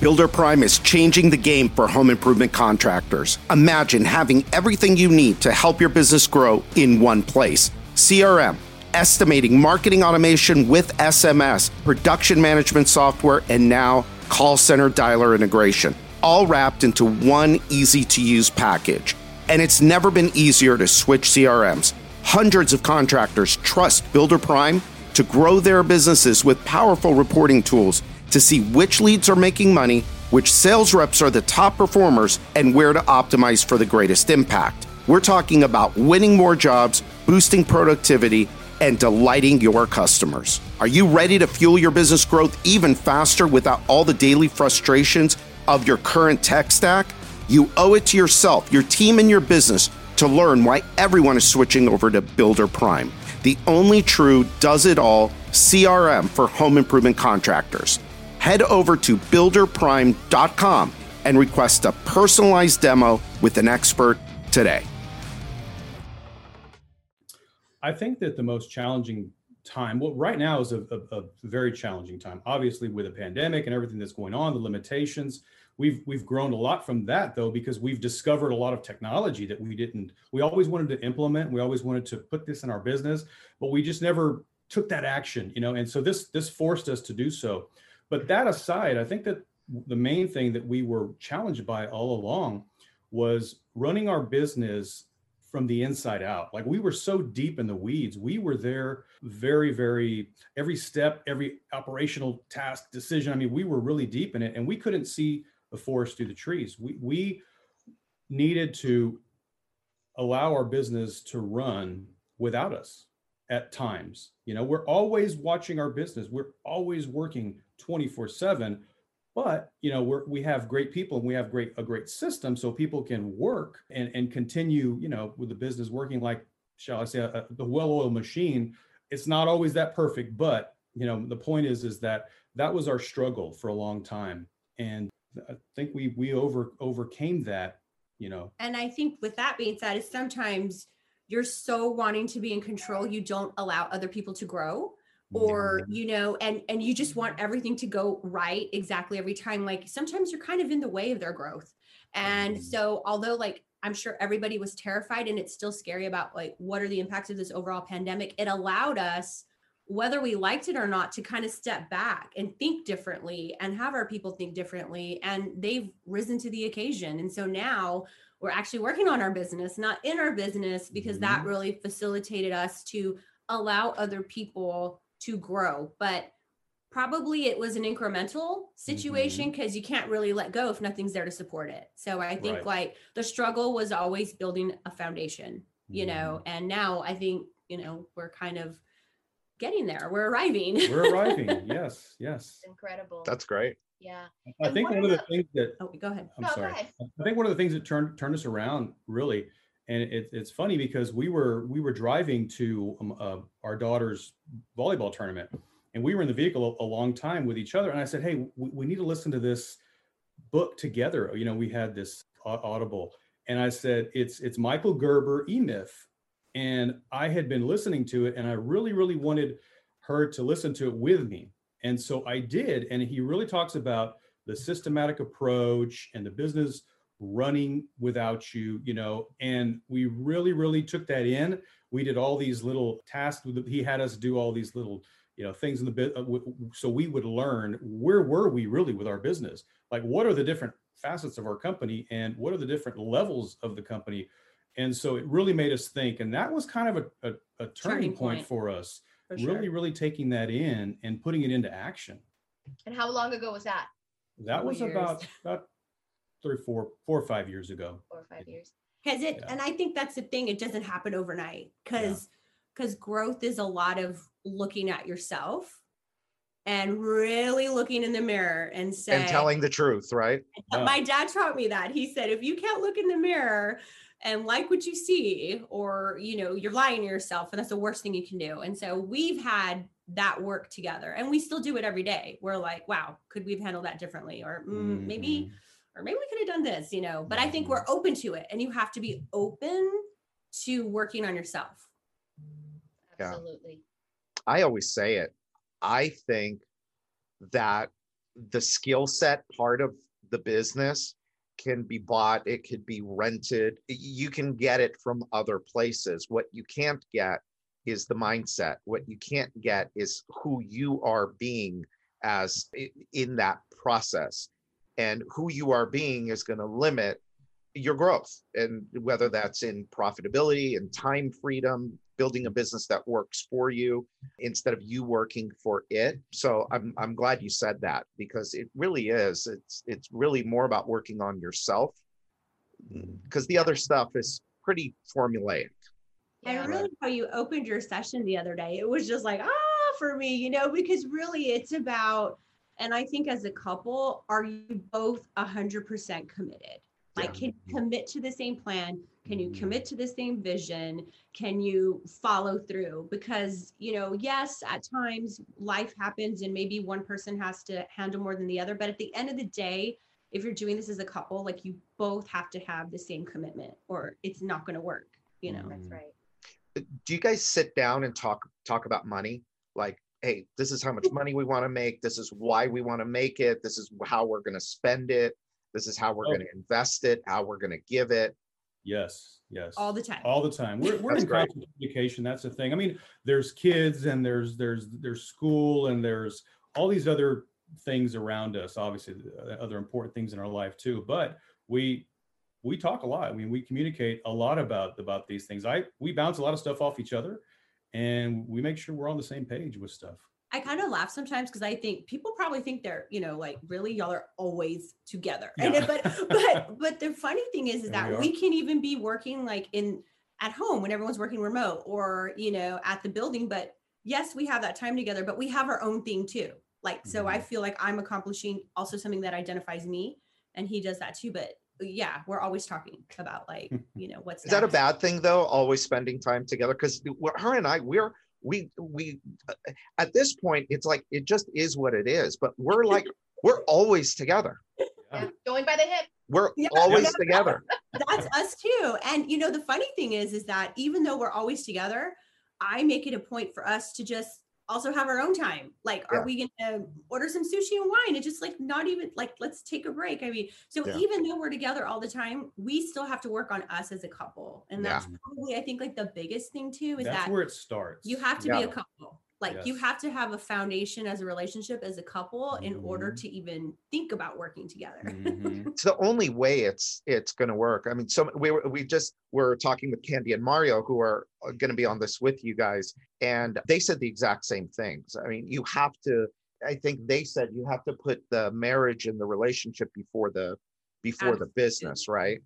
Builder Prime is changing the game for home improvement contractors. Imagine having everything you need to help your business grow in one place CRM, estimating, marketing automation with SMS, production management software, and now call center dialer integration, all wrapped into one easy to use package. And it's never been easier to switch CRMs. Hundreds of contractors trust Builder Prime to grow their businesses with powerful reporting tools to see which leads are making money, which sales reps are the top performers, and where to optimize for the greatest impact. We're talking about winning more jobs, boosting productivity, and delighting your customers. Are you ready to fuel your business growth even faster without all the daily frustrations of your current tech stack? You owe it to yourself, your team, and your business to learn why everyone is switching over to Builder Prime, the only true does it all CRM for home improvement contractors head over to builderprime.com and request a personalized demo with an expert today. I think that the most challenging time, well, right now is a, a, a, very challenging time. Obviously, with a pandemic and everything that's going on, the limitations. We've we've grown a lot from that though, because we've discovered a lot of technology that we didn't. We always wanted to implement. We always wanted to put this in our business, but we just never took that action. You know, and so this this forced us to do so. But that aside, I think that the main thing that we were challenged by all along was running our business from the inside out. Like we were so deep in the weeds. We were there very, very every step, every operational task, decision. I mean, we were really deep in it and we couldn't see the forest through the trees. We we needed to allow our business to run without us at times. You know, we're always watching our business. We're always working 24 7 but you know we're, we have great people and we have great a great system so people can work and, and continue you know with the business working like shall i say a, a, the well-oiled machine. It's not always that perfect but you know the point is is that that was our struggle for a long time. And i think we we over overcame that you know. And i think with that being said is sometimes you're so wanting to be in control you don't allow other people to grow or you know and and you just want everything to go right exactly every time like sometimes you're kind of in the way of their growth and mm-hmm. so although like i'm sure everybody was terrified and it's still scary about like what are the impacts of this overall pandemic it allowed us whether we liked it or not to kind of step back and think differently and have our people think differently and they've risen to the occasion and so now we're actually working on our business not in our business because mm-hmm. that really facilitated us to allow other people to grow but probably it was an incremental situation because mm-hmm. you can't really let go if nothing's there to support it. So i think right. like the struggle was always building a foundation you mm-hmm. know and now i think you know we're kind of getting there. We're arriving. We're arriving. Yes yes. Incredible. That's great. Yeah. I and think one of the, the things that oh go ahead. I'm no, sorry. i think one of the things that turned turned us around really and it, it's funny because we were we were driving to um, uh, our daughter's volleyball tournament and we were in the vehicle a, a long time with each other and i said hey we, we, need to listen to this book together. You know we had this audible and i said it's it's michael gerber e-myth. And i had been listening to it and i really really wanted her to listen to it with me. And so i did and he really talks about the systematic approach and the business running without you, you know, and we really, really took that in. We did all these little tasks. He had us do all these little, you know things in the bit uh, so we would learn where were we really with our business like what are the different facets of our company and what are the different levels of the company and so it really made us think and that was kind of a, a, a turning, turning point, point, for us for really sure. really taking that in and putting it into action and how long ago was that that was years? about about three four four or five years ago. Four or five years. Has it yeah. and i think that's the thing it doesn't happen overnight because because growth is a lot of looking at yourself and really looking in the mirror and saying and telling the truth right? My dad taught me that. He said if you can't look in the mirror and like what you see or you know you're lying to yourself and that's the worst thing you can do. And so we've had that work together and we still do it every day. We're like wow could we have handled that differently? Or mm, mm-hmm. maybe or maybe we could have done this you know but i think we're mm-hmm. open to it and you have to be open to working on yourself absolutely yeah. i always say it i think that the skill set part of the business can be bought, it could be rented. You can get it from other places. What you can't get is the mindset. What you can't get is who you are being as in that process. And who you are being is going to limit your growth. And whether that's in profitability and time freedom building a business that works for you instead of you working for it. So i'm i'm glad you said that because it really is. It's it's really more about working on yourself because the other stuff is pretty formulaic. I really how you opened your session the other day. It was just like, ah, for me, you know, because really it's about, and I think as a couple, are you both a hundred percent committed? Like, can you commit to the same plan? Can you mm-hmm. commit to the same vision? Can you follow through? Because, you know, yes, at times life happens and maybe one person has to handle more than the other. But at the end of the day, if you're doing this as a couple, like you both have to have the same commitment or it's not going to work, you know? That's mm-hmm. right. Uh, do you guys sit down and talk talk about money? Like, hey, this is how much money we want to make. This is why we want to make it. This is how we're going to spend it this is how we're oh. going to invest it, how we're going to give it. Yes, yes. All the time. All the time. We're, we're in constant communication. That's the thing. I mean, there's kids and there's there's there's school and there's all these other things around us. Obviously, uh, other important things in our life too. But we we talk a lot. I mean, we communicate a lot about about these things. I we bounce a lot of stuff off each other, and we make sure we're on the same page with stuff. I kind of laugh sometimes because I think people probably think they're, you know, like really y'all are always together. Yeah. And, but but but the funny thing is, is that we, we, can even be working like in at home when everyone's working remote or you know at the building. But yes, we have that time together, but we have our own thing too. Like so, mm-hmm. I feel like I'm accomplishing also something that identifies me, and he does that too. But yeah, we're always talking about like you know what's. Is next. that a bad thing though? Always spending time together because her and I we're we we uh, at this point it's like it just is what it is but we're like we're always together yeah. going by the hip we're yeah. always together that's us too and you know the funny thing is is that even though we're always together i make it a point for us to just also have our own time. Like, are we going to order some sushi and wine and just like not even like, let's take a break? I mean, so yeah. even though we're together all the time, we still have to work on us as a couple. And that's yeah. probably, I think, like the biggest thing too is that's that where it starts. You have to be a couple. Like yes. you have to have a foundation as a relationship as a couple mm-hmm. in order mm-hmm. to even think about working together. Mm-hmm. it's the only way it's it's going to work. I mean, so we we just were talking with Candy and Mario who are uh, going to be on this with you guys and they said the exact same things. I mean, you have to I think they said you have to put the marriage and the relationship before the before Absolutely. the business, right?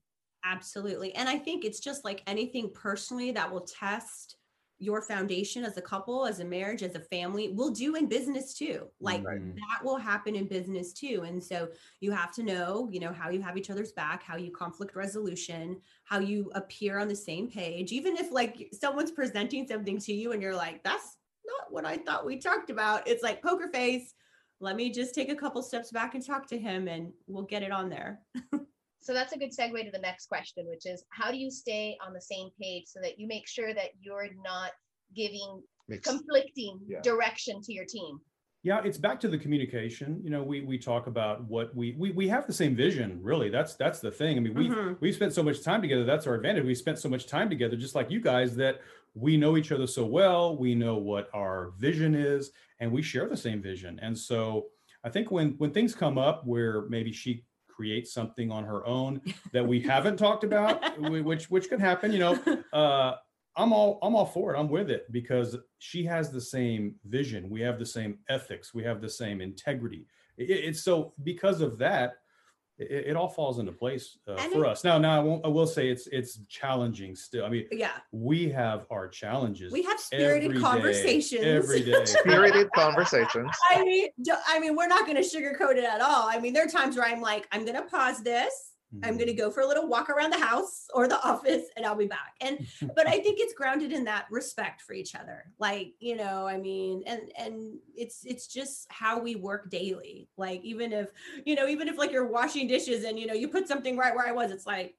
Absolutely. And I think it's just like anything personally that will test your foundation as a couple, as a marriage, as a family will do in business too. Like right. Mm-hmm. that will happen in business too. And so you have to know, you know, how you have each other's back, how you conflict resolution, how you appear on the same page. Even if like someone's presenting something to you and you're like, that's not what I thought we talked about. It's like poker face. Let me just take a couple steps back and talk to him and we'll get it on there. So that's a good segue to the next question, which is how do you stay on the same page so that you make sure that you're not giving Mixed. conflicting yeah. direction to your team? yeah it's back to the communication you know we we talk about what we we, we have the same vision really that's that's the thing i mean we mm-hmm. we spent so much time together that's our advantage we spent so much time together just like you guys that we know each other so well we know what our vision is and we share the same vision and so i think when when things come up where maybe she creates something on her own that we haven't talked about which which could happen you know uh I'm all I'm all for it. I'm with it because she has the same vision. We have the same ethics. We have the same integrity. It, it's so because of that, it, it all falls into place uh, for it, us. Now, now I, won't, I will say it's it's challenging still. I mean, yeah, we have our challenges. We have spirited conversations day, every day. spirited conversations. I mean, I mean, we're not going to sugarcoat it at all. I mean, there are times where I'm like, I'm going to pause this I'm going to go for a little walk around the house or the office and I'll be back. And but I think it's grounded in that respect for each other. Like, you know, I mean, and and it's it's just how we work daily. Like even if, you know, even if like you're washing dishes and you know, you put something right where I was, it's like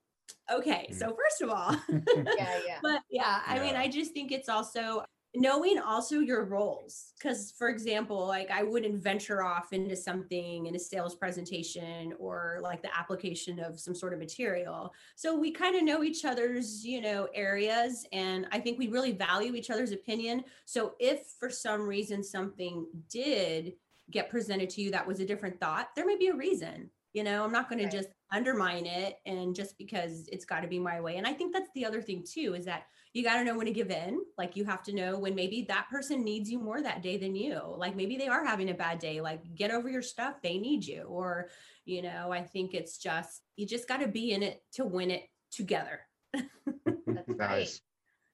okay. Mm. So first of all, yeah, yeah. But yeah, I yeah. mean, I just think it's also knowing also your roles because for example like i wouldn't venture off into something in a sales presentation or like the application of some sort of material. So we kind of know each other's you know areas and i think we really value each other's opinion. So if for some reason something did get presented to you that was a different thought there may be a reason you know i'm not going right. to just undermine it and just because it's got to be my way and i think that's the other thing too is that you got to know when to give in. Like you have to know when maybe that person needs you more that day than you. Like maybe they are having a bad day. Like get over your stuff. They need you. Or, you know, I think it's just, you just got to be in it to win it together. That's nice.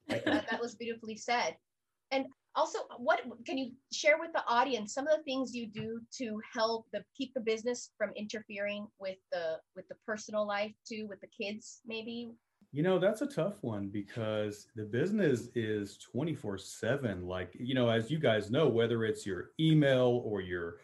Right. that, that was beautifully said. And also what can you share with the audience some of the things you do to help the keep the business from interfering with the with the personal life too with the kids maybe you know, that's a tough one because the business is 24 7. Like, you know, as you guys know, whether it's your email or your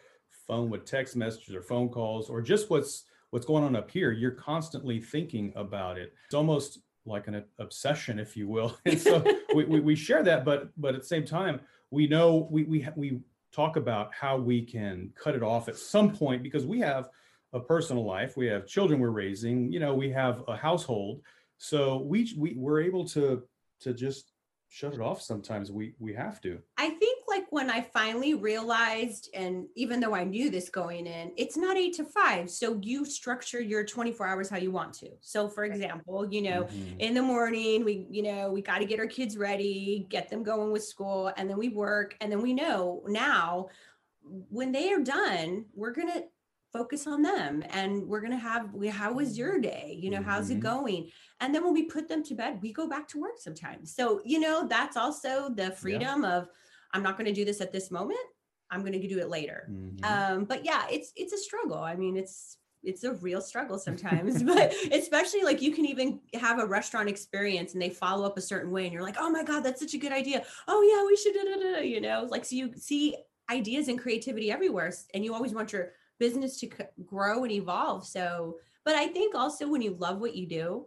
phone with text messages or phone calls or just what's what's going on up here, you're constantly thinking about it. It's almost like an obsession, if you will. And so we, we, we share that, but but at the same time, we know we we we talk about how we can cut it off at some point because we have a personal life, we have children we're raising, you know, we have a household. So we we we're able to to just shut it off sometimes. We we have to. I think when i finally realized and even though i knew this going in it's not eight to five so you structure your 24 hours how you want to so for example you know mm-hmm. in the morning we you know we got to get our kids ready get them going with school and then we work and then we know now when they are done we're going to focus on them and we're going to have we how was your day you know mm-hmm. how's it mm-hmm. going and then when we put them to bed we go back to work sometimes so you know that's also the freedom yeah. of i'm not going to do this at this moment. I'm going to do it later. Mm-hmm. um but yeah it's it's a struggle. I mean it's it's a real struggle sometimes but especially like you can even have a restaurant experience and they follow up a certain way and you're like oh my god that's such a good idea. Oh yeah we should da, da, da, you know? Like so you see ideas and creativity everywhere and you always want your business to grow and evolve. So, but I think also when you love what you do,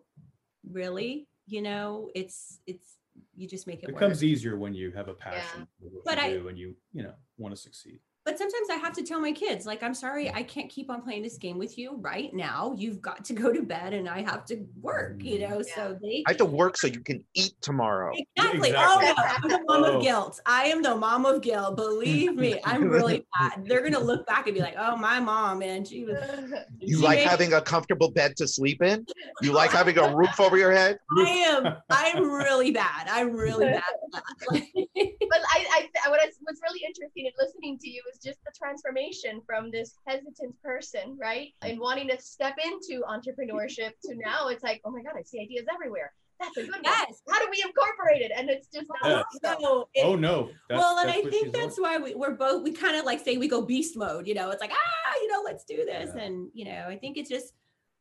really, you know, it's it's you just make it. It becomes easier when you have a passion yeah. for what but you I, do and you you know want to succeed but sometimes I have to tell my kids, like, I'm sorry, I can't keep on playing this game with you right now. You've got to go to bed and I have to work, you mm-hmm. know. Yeah. So they I have to work so you can eat tomorrow. Exactly. Oh, exactly. Oh no, I'm the mom oh. of guilt. I am the mom of guilt. Believe me, I'm really bad. They're gonna look back and be like, oh, my mom, man, she was You she like made- having a comfortable bed to sleep in? You like having a roof over your head? I am I'm really bad. I'm really bad but I, I what was really interesting in listening to you is just the transformation from this hesitant person, right? And wanting to step into entrepreneurship to now it's like, oh my God, I see ideas everywhere. That's a good yes. one. How do we incorporate it? And it's just not so it, oh no. That's, well, and I think that's why we, we're both we kind of like say we go beast mode, you know, it's like, ah, you know, let's do this. Yeah. And you know, I think it's just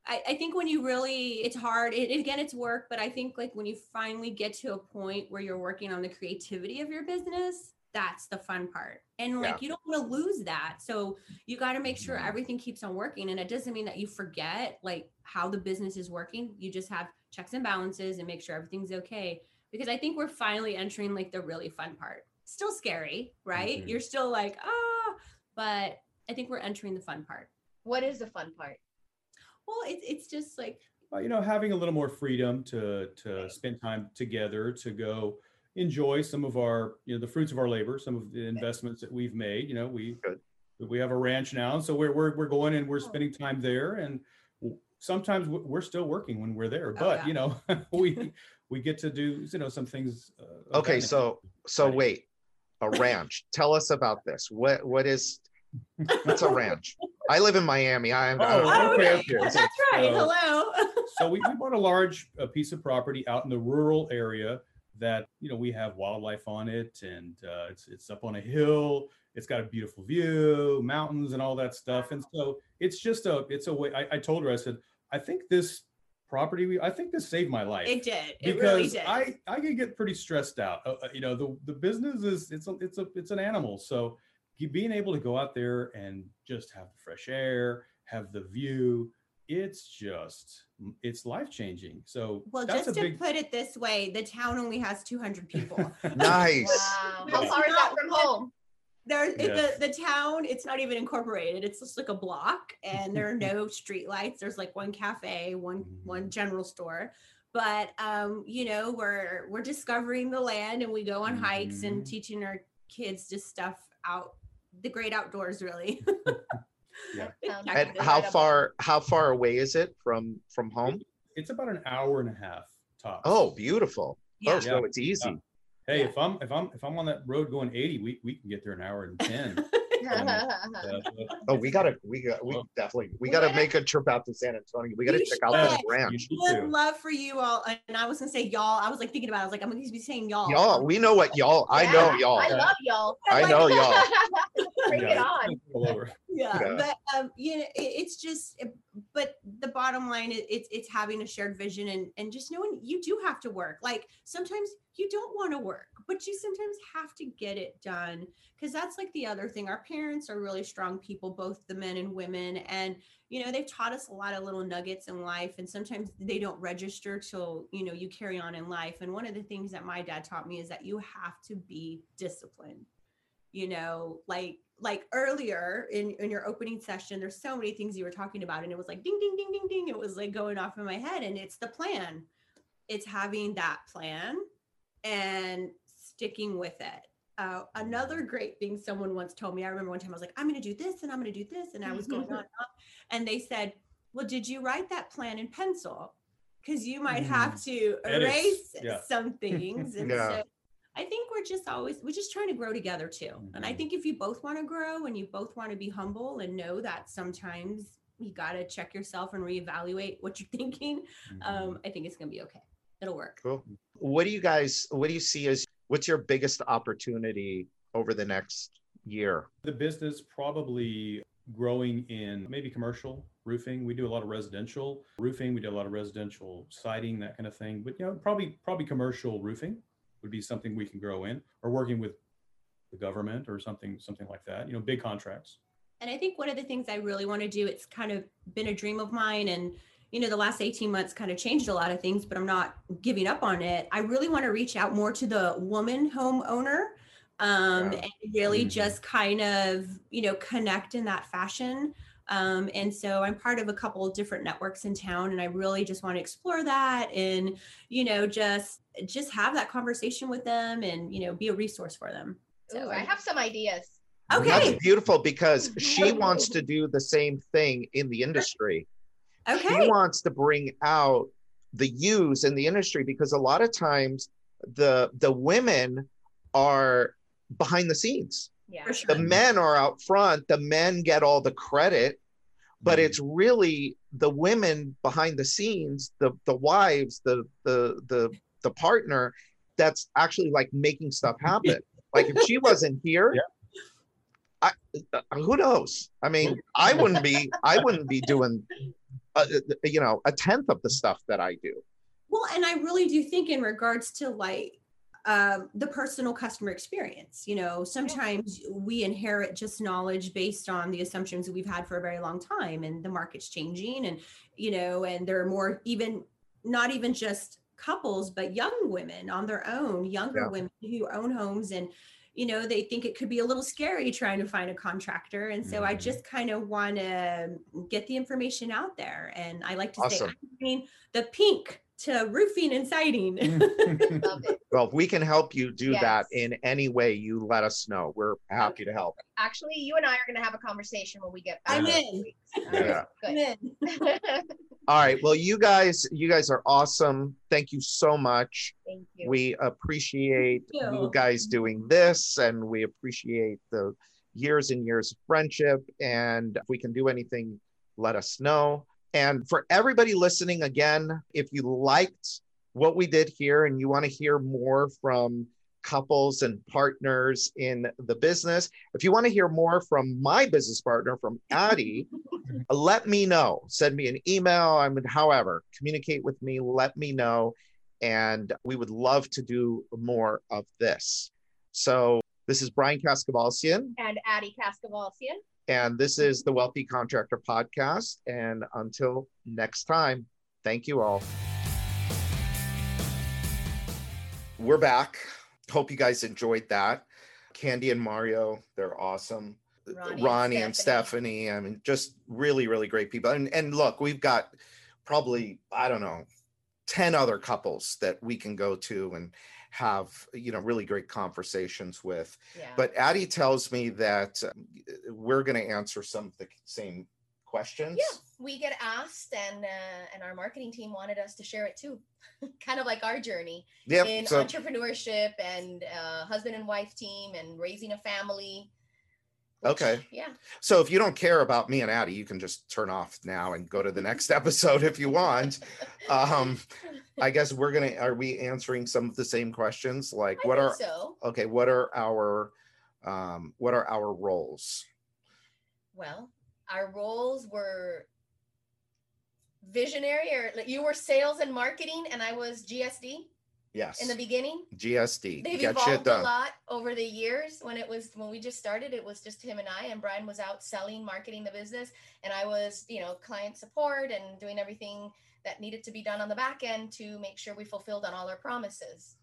I, I think when you really it's hard it, again it's work but i think like when you finally get to a point where you're working on the creativity of your business that's the fun part and like yeah. you don't want to lose that so you got to make sure mm-hmm. everything keeps on working and it doesn't mean that you forget like how the business is working you just have checks and balances and make sure everything's okay because i think we're finally entering like the really fun part still scary right mm-hmm. you're still like ah oh, but I think we're entering the fun part. What is the fun part? Well, it's it's just like uh, you know, having a little more freedom to to spend time together, to go enjoy some of our, you know, the fruits of our labor, some of the investments that we've made. You know, we Good. we have a ranch now, so we're we're we're going and we're Oh. spending time there, and sometimes we're still working when we're there, Oh, but yeah. you know, we we get to do you know some things. Uh, Okay, so so Right. wait, a ranch. Tell us about this. What what is what's a ranch? I live in Miami. I'm, I'm Oh, okay, okay. okay. That's right. So- Hello. so we, we bought a large uh piece of property out in the rural area that you know we have wildlife on it and uh, it's it's up on a hill it's got a beautiful view mountains and all that stuff. And so it's just a it's a way i, I told her i said i think this property we i think this saved my life. It did. It because really did. i i can get pretty stressed out. Uh, uh, you know the the business is it's a it's a it's an animal. So being able to go out there and just have the fresh air have the view it's just it's life changing so well, that's just a to big put it this way, the town only has 200 people. nice. Wow. How far is that from home? there it- Yeah. the, the town it's not even incorporated it's just like a block and there are no street lights there's like one cafe one one general store but um you know we're we're discovering the land and we go on hikes and Mhm. teaching our kids just stuff out the great outdoors really Yeah. And how far how far away is it from from home? it's about an hour and a half tops Oh, beautiful. Yeah. Oh, so it's easy. hey Yeah. if i'm if i'm if i'm on that road going 80 we, we can get there an hour and 10 Uh, Oh, we gotta we got we Well- definitely we We gotta gotta- make a trip out to San Antonio. We gotta We check out this ranch. would love for you all and i was gonna say y'all i was like thinking about it. i was like i'm gonna be saying y'all Y'all, we know what y'all I know y'all. I love y'all. I know y'all. Bring it on. All over. yeah, Yeah. but um you know it, it's just but the bottom line is it's it's having a shared vision and and just knowing you do have to work like sometimes you don't want to work but you sometimes have to get it done because that's like the other thing our parents are really strong people both the men and women and you know they've taught us a lot of little nuggets in life and sometimes they don't register till you know you carry on in life and one of the things that my dad taught me is that you have to be disciplined you know like like earlier in in your opening session there's so many things you were talking about and it was like ding ding ding ding ding it was like going off in my head and it's the plan. It's having that plan and sticking with it. Uh, another great thing someone once told me i remember one time i was like i'm going to do this and i'm going to do this and i was going on and on and they said well did you write that plan in pencil? Because you might have to erase yeah. some things and Yeah. so I think we're just always we're just trying to grow together too. And I Mhm. think if you both want to grow and you both want to be humble and know that sometimes you got to check yourself and reevaluate what you're thinking, Mm-hmm. um, I think it's going to be okay. It'll work. Cool. What do you guys what do you see as what's your biggest opportunity over the next year? the business probably growing in maybe commercial roofing we do a lot of residential roofing we do a lot of residential siding that kind of thing but you know probably probably commercial roofing would be something we can grow in or working with the government or something something like that you know big contracts And I think one of the things I really want to do, it's kind of been a dream of mine. And, you know, the last 18 months kind of changed a lot of things, but I'm not giving up on it. I really want to reach out more to the woman homeowner um, Yeah. and really Mhm. just kind of, you know, connect in that fashion. Um, and so I'm part of a couple of different networks in town, and I really just want to explore that and, you know, just just have that conversation with them and, you know, be a resource for them. Ooh, I have some ideas. Okay. That's beautiful because she wants to do the same thing in the industry. Okay. She wants to bring out the use in the industry because a lot of times the the women are behind the scenes. Yeah. For sure. The men are out front, the men get all the credit, but Mhm. it's really the women behind the scenes, the the wives, the the the the partner that's actually like making stuff happen. like if she wasn't here, Yeah. I, uh, who knows? I mean, I wouldn't be I wouldn't be doing uh, you know, a tenth of the stuff that I do. Well, and I really do think in regards to like um, the personal customer experience, you know, sometimes we inherit just knowledge based on the assumptions that we've had for a very long time, and the market's changing, and you know, and there are more even not even just couples, but young women on their own, younger Yeah. women who own homes and you know they think it could be a little scary trying to find a contractor and so mm-hmm. i just kind of want to get the information out there and i like to awesome. say i mean the pink to roofing and siding well if we can help you do yes. that in any way you let us know we're happy to help actually you and i are going to have a conversation when we get back i'm in yeah. I'm in. All right. Well, you guys, you guys are awesome. Thank you so much. Thank you. We appreciate you. you guys doing this, and we appreciate the years and years of friendship. And if we can do anything, let us know. And for everybody listening, again, if you liked what we did here and you want to hear more from couples and partners in the business. If you want to hear more from my business partner, from Adi, let me know. Send me an email. I mean, however, communicate with me. Let me know. And we would love to do more of this. So this is Brian Kaskavalciyan. And Adi Kaskavalciyan. And this is the Wealthy Contractor Podcast. And until next time, thank you all. We're back. Hope you guys enjoyed that. Candy and Mario, they're awesome. Ronnie, Ronnie and, Stephanie. and Stephanie. I mean, just really, really great people. And and look, we've got probably, I don't know, 10 other couples that we can go to and have you know really great conversations with yeah. but adi tells me that uh, we're going to answer some of the same questions yeah we get asked and uh, and our marketing team wanted us to share it too kind of like our journey yep, in so, entrepreneurship and uh, husband and wife team and raising a family which, okay. yeah. So if you don't care about me and adi you can just turn off now and go to the next episode if you want. Um i guess we're gonna are we answering some of the same questions? Like I what are so. okay what are our um what are our roles? Well our roles were visionary or you were sales and marketing and I was GSD? Yes. In the beginning? GSD. They've Get evolved a lot over the years. When it was when we just started, it was just him and I, and Brian was out selling, marketing the business, and I was, you know, client support and doing everything that needed to be done on the back end to make sure we fulfilled on all our promises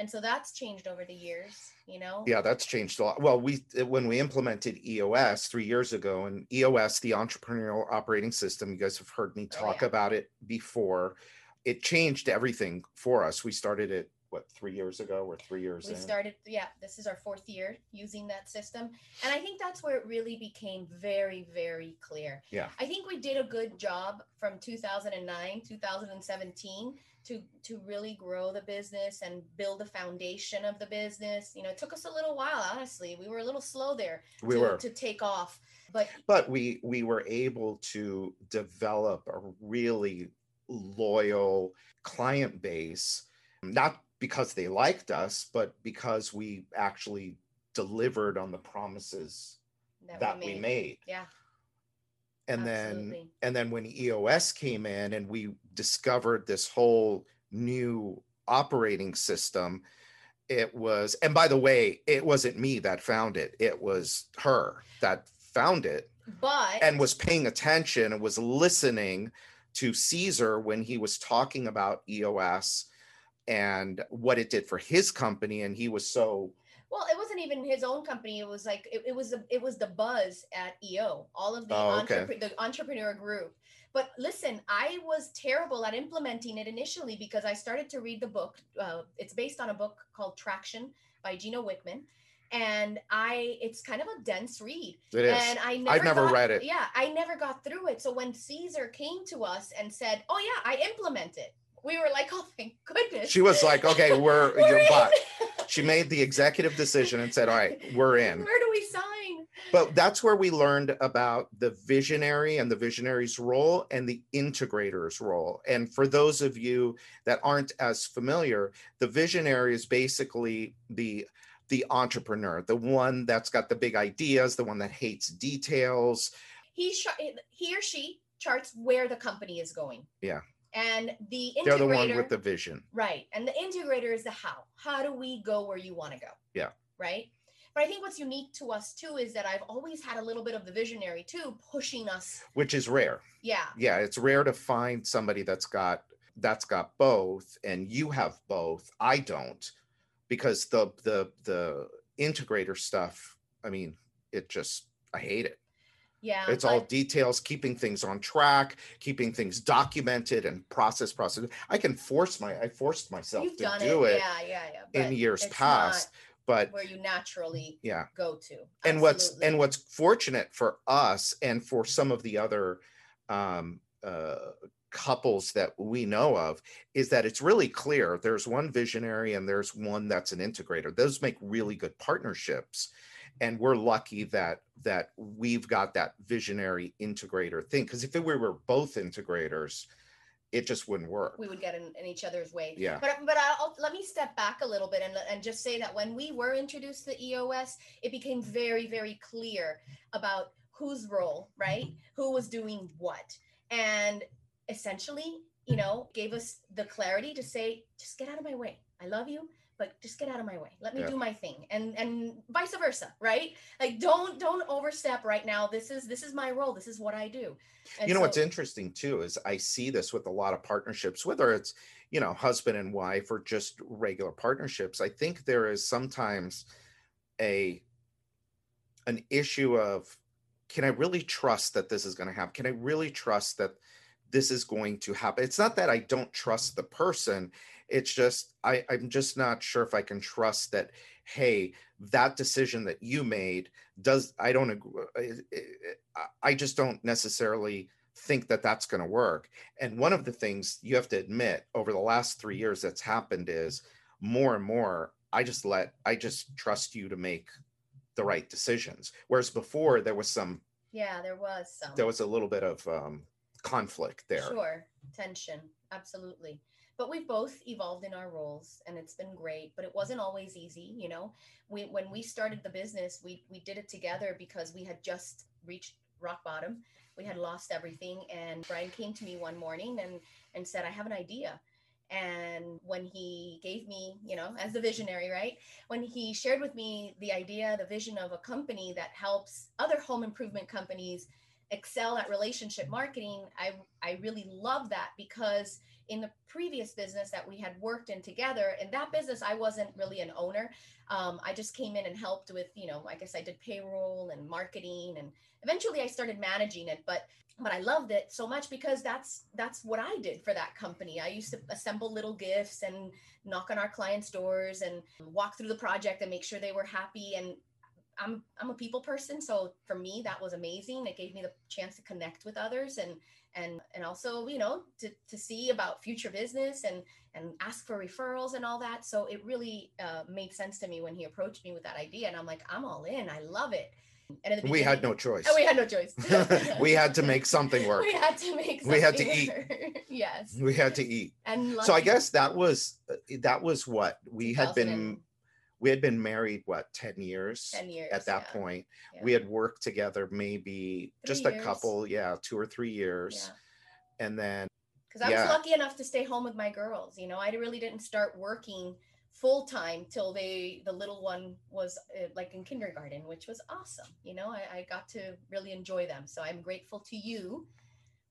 and so that's changed over the years you know yeah that's changed a lot well we when we implemented eos three years ago and eos the entrepreneurial operating system you guys have heard me oh, talk oh, yeah. about it before it changed everything for us. We started it what three years ago or three years we in? started yeah this is our fourth year using that system and i think that's where it really became very very clear. Yeah. I think we did a good job from 2009 2017 to to really grow the business and build a foundation of the business. You know it took us a little while honestly. We were a little slow there we to, were. to take off but but we we were able to develop a really loyal client base not because they liked us but because we actually delivered on the promises that, that we, made. we made yeah and Absolutely. then and then when eos came in and we discovered this whole new operating system it was and by the way it wasn't me that found it it was her that found it but and was paying attention and was listening to caesar when he was talking about eos and what it did for his company and he was so well, it wasn't even his own company. It was like it, it was it was the buzz at EO, all of the oh, okay. the entrepreneur group. But listen, I was terrible at implementing it initially because I started to read the book. Uh, it's based on a book called Traction by Gino Wickman, and I it's kind of a dense read. It is. And I never I've never got, read it. Yeah, I never got through it. So when Caesar came to us and said, "Oh yeah, I implement it," we were like, "Oh thank goodness." She was like, "Okay, we're, we're but." she made the executive decision and said, "All right, we're in." Where do we sign? But that's where we learned about the visionary and the visionary's role and the integrator's role. And for those of you that aren't as familiar, the visionary is basically the the entrepreneur, the one that's got the big ideas, the one that hates details. He he or she charts where the company is going. Yeah. And the integrator, they're the one with the vision. Right. And the integrator is the how. How do we go where you want to go? Yeah. Right? But i think what's unique to us too is that i've always had a little bit of the visionary too pushing us. Which is rare. Yeah. Yeah it's rare to find somebody that's got that's got both and you have both. I don't because the the the integrator stuff, I mean, it just I hate it. Yeah. It's all details, keeping things on track, keeping things documented and process process. I can force my I forced myself to do it. it, Yeah, yeah, yeah. in years past, but where you naturally yeah. go to. and what's and what's fortunate for us and for some of the other um, uh, couples that we know of is that it's really clear there's one visionary and there's one that's an integrator those make really good partnerships and we're lucky that that we've got that visionary integrator thing because if we were both integrators it just wouldn't work we would get in, in each other's way. Yeah. But but I'll let me step back a little bit and and just say that when we were introduced to EOS, it became very very clear about whose role, right? Mm-hmm. Who was doing what, and essentially, you know, gave us the clarity to say, just get out of my way. I love you, but just get out of my way. Let me Yeah. do my thing, and and vice versa, right? Like don't don't overstep right now. This is this is my role. This is what I do. And you know what's interesting too is i see this with a lot of partnerships whether it's you know husband and wife or just regular partnerships i think there is sometimes a an issue of can i really trust that this is going to happen can i really trust that this is going to happen. It's not that i don't trust the person it's just i i'm just not sure if i can trust that hey that decision that you made does i don't agree i just don't necessarily think that that's going to work. And one of the things you have to admit over the last three years that's happened is more and more i just let i just trust you to make the right decisions. Whereas before there was some yeah, there was some. there was a little bit of um, conflict there Sure, tension, absolutely. But we've both evolved in our roles, and it's been great. But it wasn't always easy, you know. We when we started the business, we we did it together because we had just reached rock bottom. We had lost everything, and Brian came to me one morning and and said, "I have an idea." And when he gave me, you know, as the visionary, right? When he shared with me the idea, the vision of a company that helps other home improvement companies excel at relationship marketing i i really love that because in the previous business that we had worked in together in that business i wasn't really an owner. Um, i just came in and helped with you know i guess i did payroll and marketing and eventually i started managing it but but i loved it so much because that's that's what i did for that company. I used to assemble little gifts and knock on our clients doors and walk through the project and make sure they were happy and I'm I'm a people person, so for me that was amazing. It gave me the chance to connect with others and and and also you know to to see about future business and and ask for referrals and all that. So it really uh, made sense to me when he approached me with that idea, and I'm like, I'm all in. I love it. And we had no choice Oh, we had no choice. we had to make something work We had to make. We had to eat. yes. we had to eat And so i guess that was uh, that was what we had been we had been married what 10 years 10 years at that yeah, point yeah. we had worked together maybe just Three a years. couple yeah two or three years Yeah. and then because I was lucky enough to stay home with my girls. You know, I really didn't start working full time till they the little one was uh, like in kindergarten, which was awesome. You know, I, I got to really enjoy them. So I'm grateful to you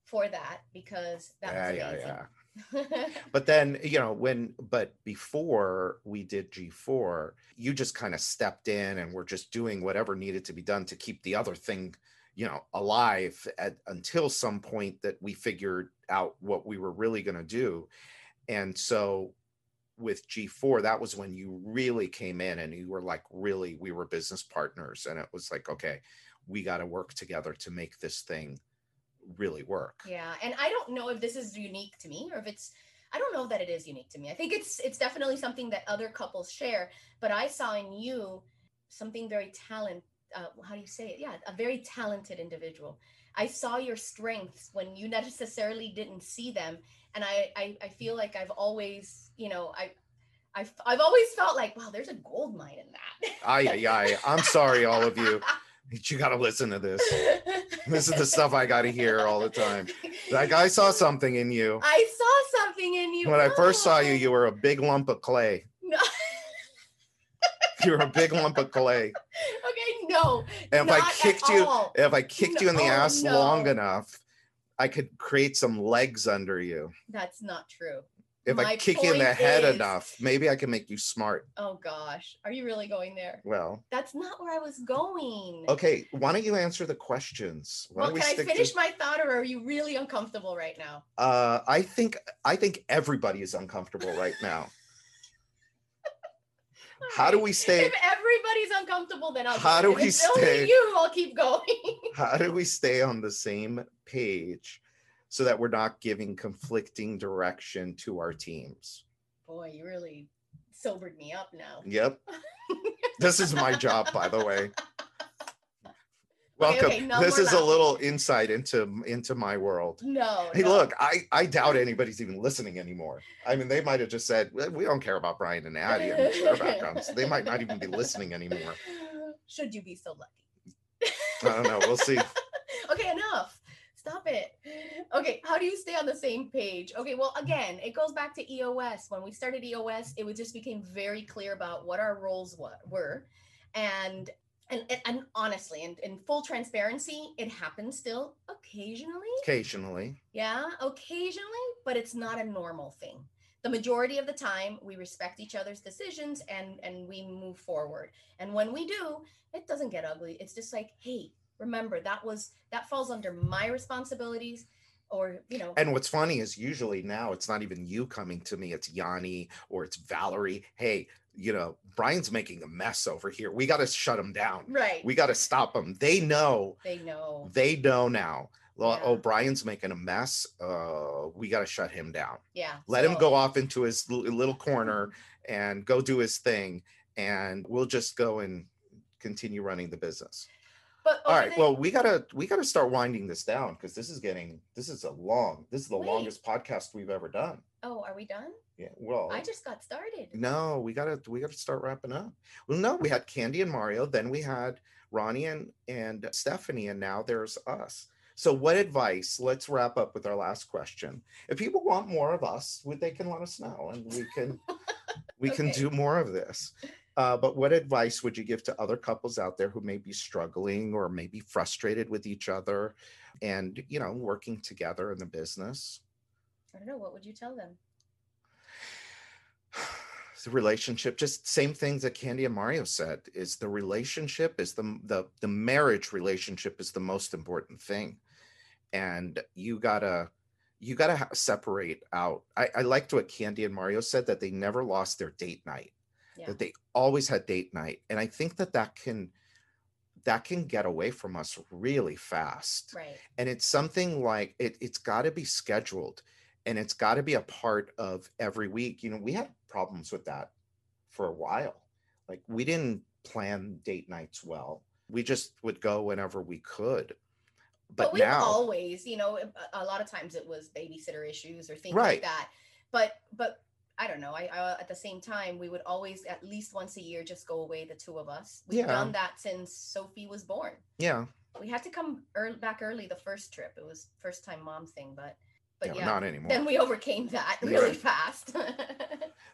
for that because that yeah was yeah yeah but then you know when but before we did g4 you just kind of stepped in and were just doing whatever needed to be done to keep the other thing you know alive at, until some point that we figured out what we were really going to do. And so with g4 that was when you really came in and you were like really we were business partners. And it was like okay we got to work together to make this thing really work Yeah, and I don't know if this is unique to me or if it's I don't know that it is unique to me. I think it's it's definitely something that other couples share, but I saw in you something very talent uh, how do you say it? Yeah, a very talented individual. I saw your strengths when you necessarily didn't see them, and I I, I feel like I've always you know I. I've, I've always felt like, wow, there's a gold mine in that. I, ay. I'm sorry, all of you. You got to listen to this. This is the stuff I got to hear all the time. Like, I saw something in you. I saw something in you. When I first saw you, you were a big lump of clay. No. You were a big lump of clay. okay, no. And if I kicked you, all. if I kicked you in the No, oh, ass long enough, I could create some legs under you. That's not true. If I kick in the head is- enough, maybe I can make you smart. Oh gosh, are you really going there? Well, That's not where I was going. okay. Why don't you answer the questions? Why Well, we can I stick to- finish my thought, or are you really uncomfortable right now? Uh, I think I think everybody is uncomfortable right now. How do we stay? If everybody's uncomfortable, then I'll. How do we stay- you? I'll keep going. How do we stay on the same page so that we're not giving conflicting direction to our teams? Boy, you really sobered me up now. Yep. This is my job, by the way. Welcome. okay, no this is a little insight into into my world. No. Hey, no. look, I, I doubt anybody's even listening anymore. I mean, they might have just said, we don't care about Brian and Adi and their backgrounds. They might not even be listening anymore. Should you be so lucky? I don't know. We'll see. Stop it. Okay, how do you stay on the same page? Okay, well, mm. again, it goes back to EOS. When we started EOS, it was just became very clear about what our roles were, and and and, and honestly, and in full transparency, it happens still occasionally. Occasionally. Yeah, occasionally, but it's not a normal thing. The majority of the time, we respect each other's decisions and and we move forward. And when we do, it doesn't get ugly. It's just like, hey, remember that was that falls under my responsibilities, or you know, And what's funny is usually now it's not even you coming to me, it's Yanni or it's Valerie. Hey, you know, Brian's making a mess over here. We got to shut him down. right? We got to stop him. They know, they know. they know now. Well, Yeah. Oh, Brian's making a mess. Uh, we got to shut him down. Yeah. Let him go off into his little corner and go do his thing. And we'll just go and continue running the business. But All right. the- Well, we gotta we gotta start winding this down because this is getting this is a long this is the Wait. longest podcast we've ever done. oh, are we done? Yeah. Well, I just got started. no, we gotta we gotta start wrapping up. Well, no, we had Candy and Mario, then we had Ronnie and and Stephanie, and now there's us. So, what advice? Let's wrap up with our last question. If people want more of us, we- they can let us know, and we can we can do more of this. Uh, but what advice would you give to other couples out there who may be struggling or maybe frustrated with each other, and you know, working together in the business? I don't know. What would you tell them? the relationship just same things that candy and mario said is the relationship is the the the marriage relationship is the most important thing and you gotta you gotta separate out I, I liked what candy and mario said that they never lost their date night Yeah. that they always had date night and i think that that can that can get away from us really fast Right. and it's something like it, it's got to be scheduled and it's got to be a part of every week you know we had problems with that for a while like we didn't plan date nights well we just would go whenever we could but, but, now always you know a, a lot of times it was babysitter issues or things Right. like that but but i don't know I, I at the same time we would always at least once a year just go away the two of us. We've Yeah. done that since sophie was born. Yeah. We had to come early, back early the first trip. It was first time mom thing but but yeah, yeah, not anymore. then we overcame that Yeah. really fast.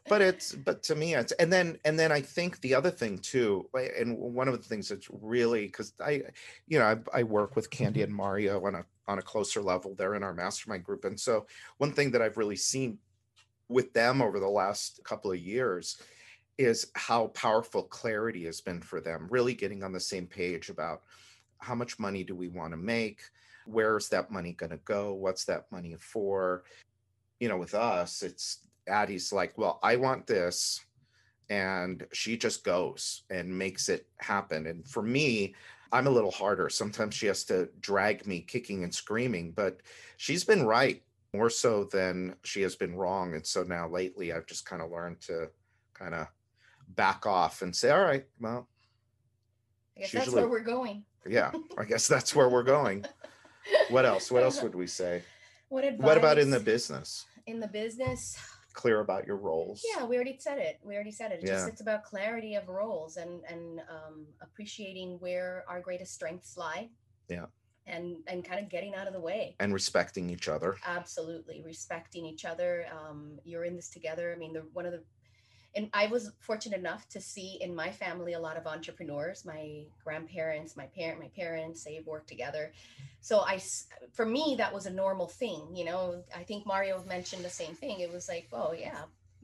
But it's but to me it's and then and then i think the other thing too and one of the things that's really because i you know I, I work with candy mm-hmm. and mario on a on a closer level. They're in our mastermind group. And so one thing that i've really seen with them over the last couple of years is how powerful clarity has been for them really getting on the same page about how much money do we want to make where's that money going to go what's that money for? You know with us it's adi's like well i want this and she just goes and makes it happen and for me i'm a little harder. Sometimes she has to drag me kicking and screaming but she's been right more so than she has been wrong and so now lately i've just kind of learned to kind of back off and say all right well i guess that's usually- where we're going yeah i guess that's where we're going what else what else would we say what advice what about in the business in the business clear about your roles Yeah, we already said it. We already said it. It's Just Yeah. it's about clarity of roles and and um, appreciating where our greatest strengths lie. Yeah. And and kind of getting out of the way. and respecting each other Absolutely respecting each other. Um, you're in this together. I mean, the one of the and I was fortunate enough to see in my family a lot of entrepreneurs. My grandparents, my parent, my parents, they've worked together. So I, for me, that was a normal thing. You know, I think Mario mentioned the same thing. It was like, oh yeah,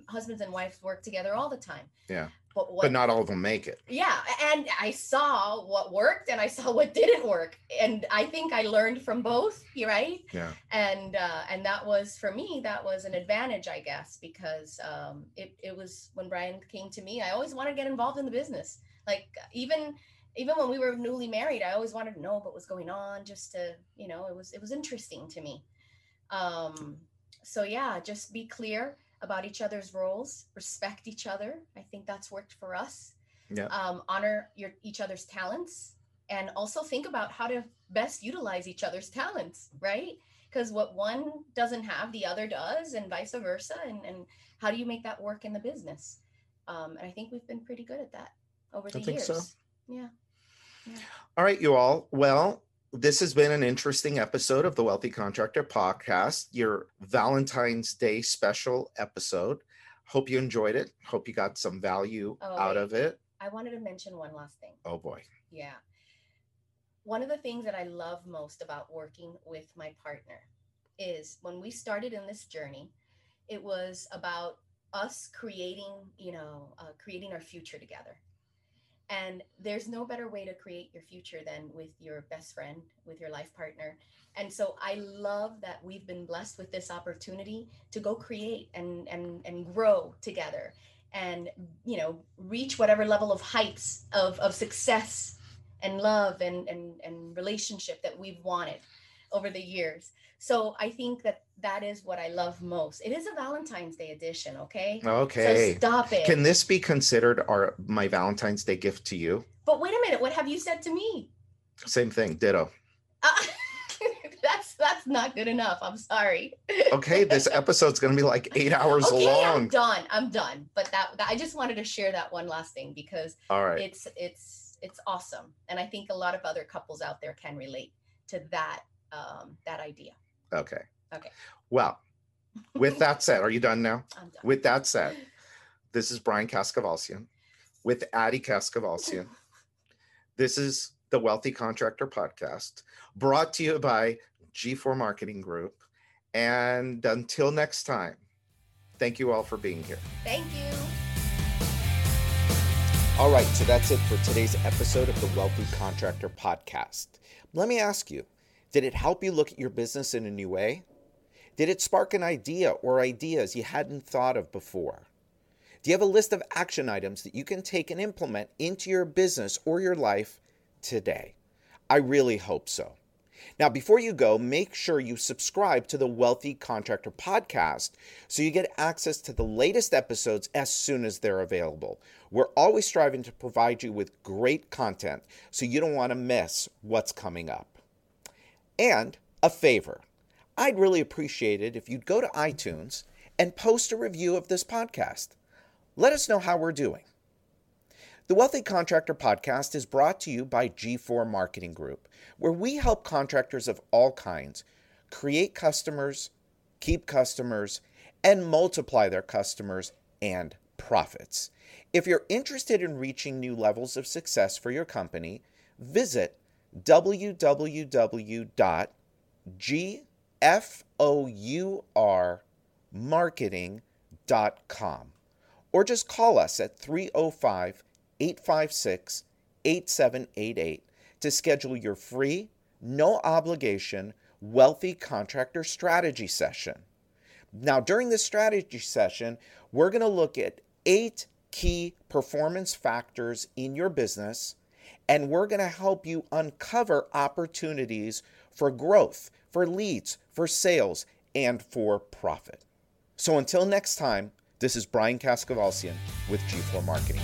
husbands and wives work together all the time. Yeah but what, but not all of them make it. Yeah, and I saw what worked and I saw what didn't work, and I think I learned from both. Right? Yeah. And uh, and that was for me that was an advantage, I guess, because um, it it was when Brian came to me. I always wanted to get involved in the business. Like even even when we were newly married, I always wanted to know what was going on, just to you know, it was it was interesting to me. Um, so yeah, just be clear about each other's roles, respect each other. I think that's worked for us. Yeah. Um, honor your each other's talents, and also think about how to best utilize each other's talents, right? Because what one doesn't have, the other does, and vice versa. And and how do you make that work in the business? Um, and I think we've been pretty good at that over the I think years. So. Yeah. yeah. All right, you all. Well, this has been an interesting episode of the Wealthy Contractor Podcast, your Valentine's Day special episode. Hope you enjoyed it. Hope you got some value oh, out wait. of it. I wanted to mention one last thing. Oh boy. Yeah. One of the things that I love most about working with my partner is when we started in this journey, it was about us creating, you know, uh, creating our future together and there's no better way to create your future than with your best friend, with your life partner. And so I love that we've been blessed with this opportunity to go create and and and grow together and you know reach whatever level of heights of, of success and love and, and and relationship that we've wanted over the years. So I think that that is what I love most. It is a Valentine's Day edition, okay? Okay. So stop it. Can this be considered our my Valentine's Day gift to you? But wait a minute, what have you said to me? Same thing, ditto. Uh, that's that's not good enough. I'm sorry. okay, this episode's gonna be like eight hours okay, long. I'm done. I'm done. But that, that I just wanted to share that one last thing because all right, it's it's it's awesome, and I think a lot of other couples out there can relate to that um, that idea. Okay. Okay. Well, with that said, are you done now? I'm done. With that said, this is Brian Kaskavalciyan with Adi Kaskavalciyan. this is the Wealthy Contractor Podcast, brought to you by G4 Marketing Group. And until next time, thank you all for being here. Thank you. All right, so that's it for today's episode of the Wealthy Contractor Podcast. Let me ask you did it help you look at your business in a new way? Did it spark an idea or ideas you hadn't thought of before? Do you have a list of action items that you can take and implement into your business or your life today? I really hope so. Now, before you go, make sure you subscribe to the Wealthy Contractor Podcast so you get access to the latest episodes as soon as they're available. We're always striving to provide you with great content, so you don't want to miss what's coming up. And a favor I'd really appreciate it if you'd go to iTunes and post a review of this podcast. Let us know how we're doing. The Wealthy Contractor Podcast is brought to you by G4 Marketing Group, where we help contractors of all kinds create customers, keep customers, and multiply their customers and profits. If you're interested in reaching new levels of success for your company, visit www.gfourmarketing.com or just call us at 305 856 8788 to schedule your free, no obligation, wealthy contractor strategy session. Now, during this strategy session, we're going to look at eight key performance factors in your business and we're going to help you uncover opportunities for growth, for leads, for sales, and for profit. So until next time, this is Brian Kaskavalciyan with G4 Marketing.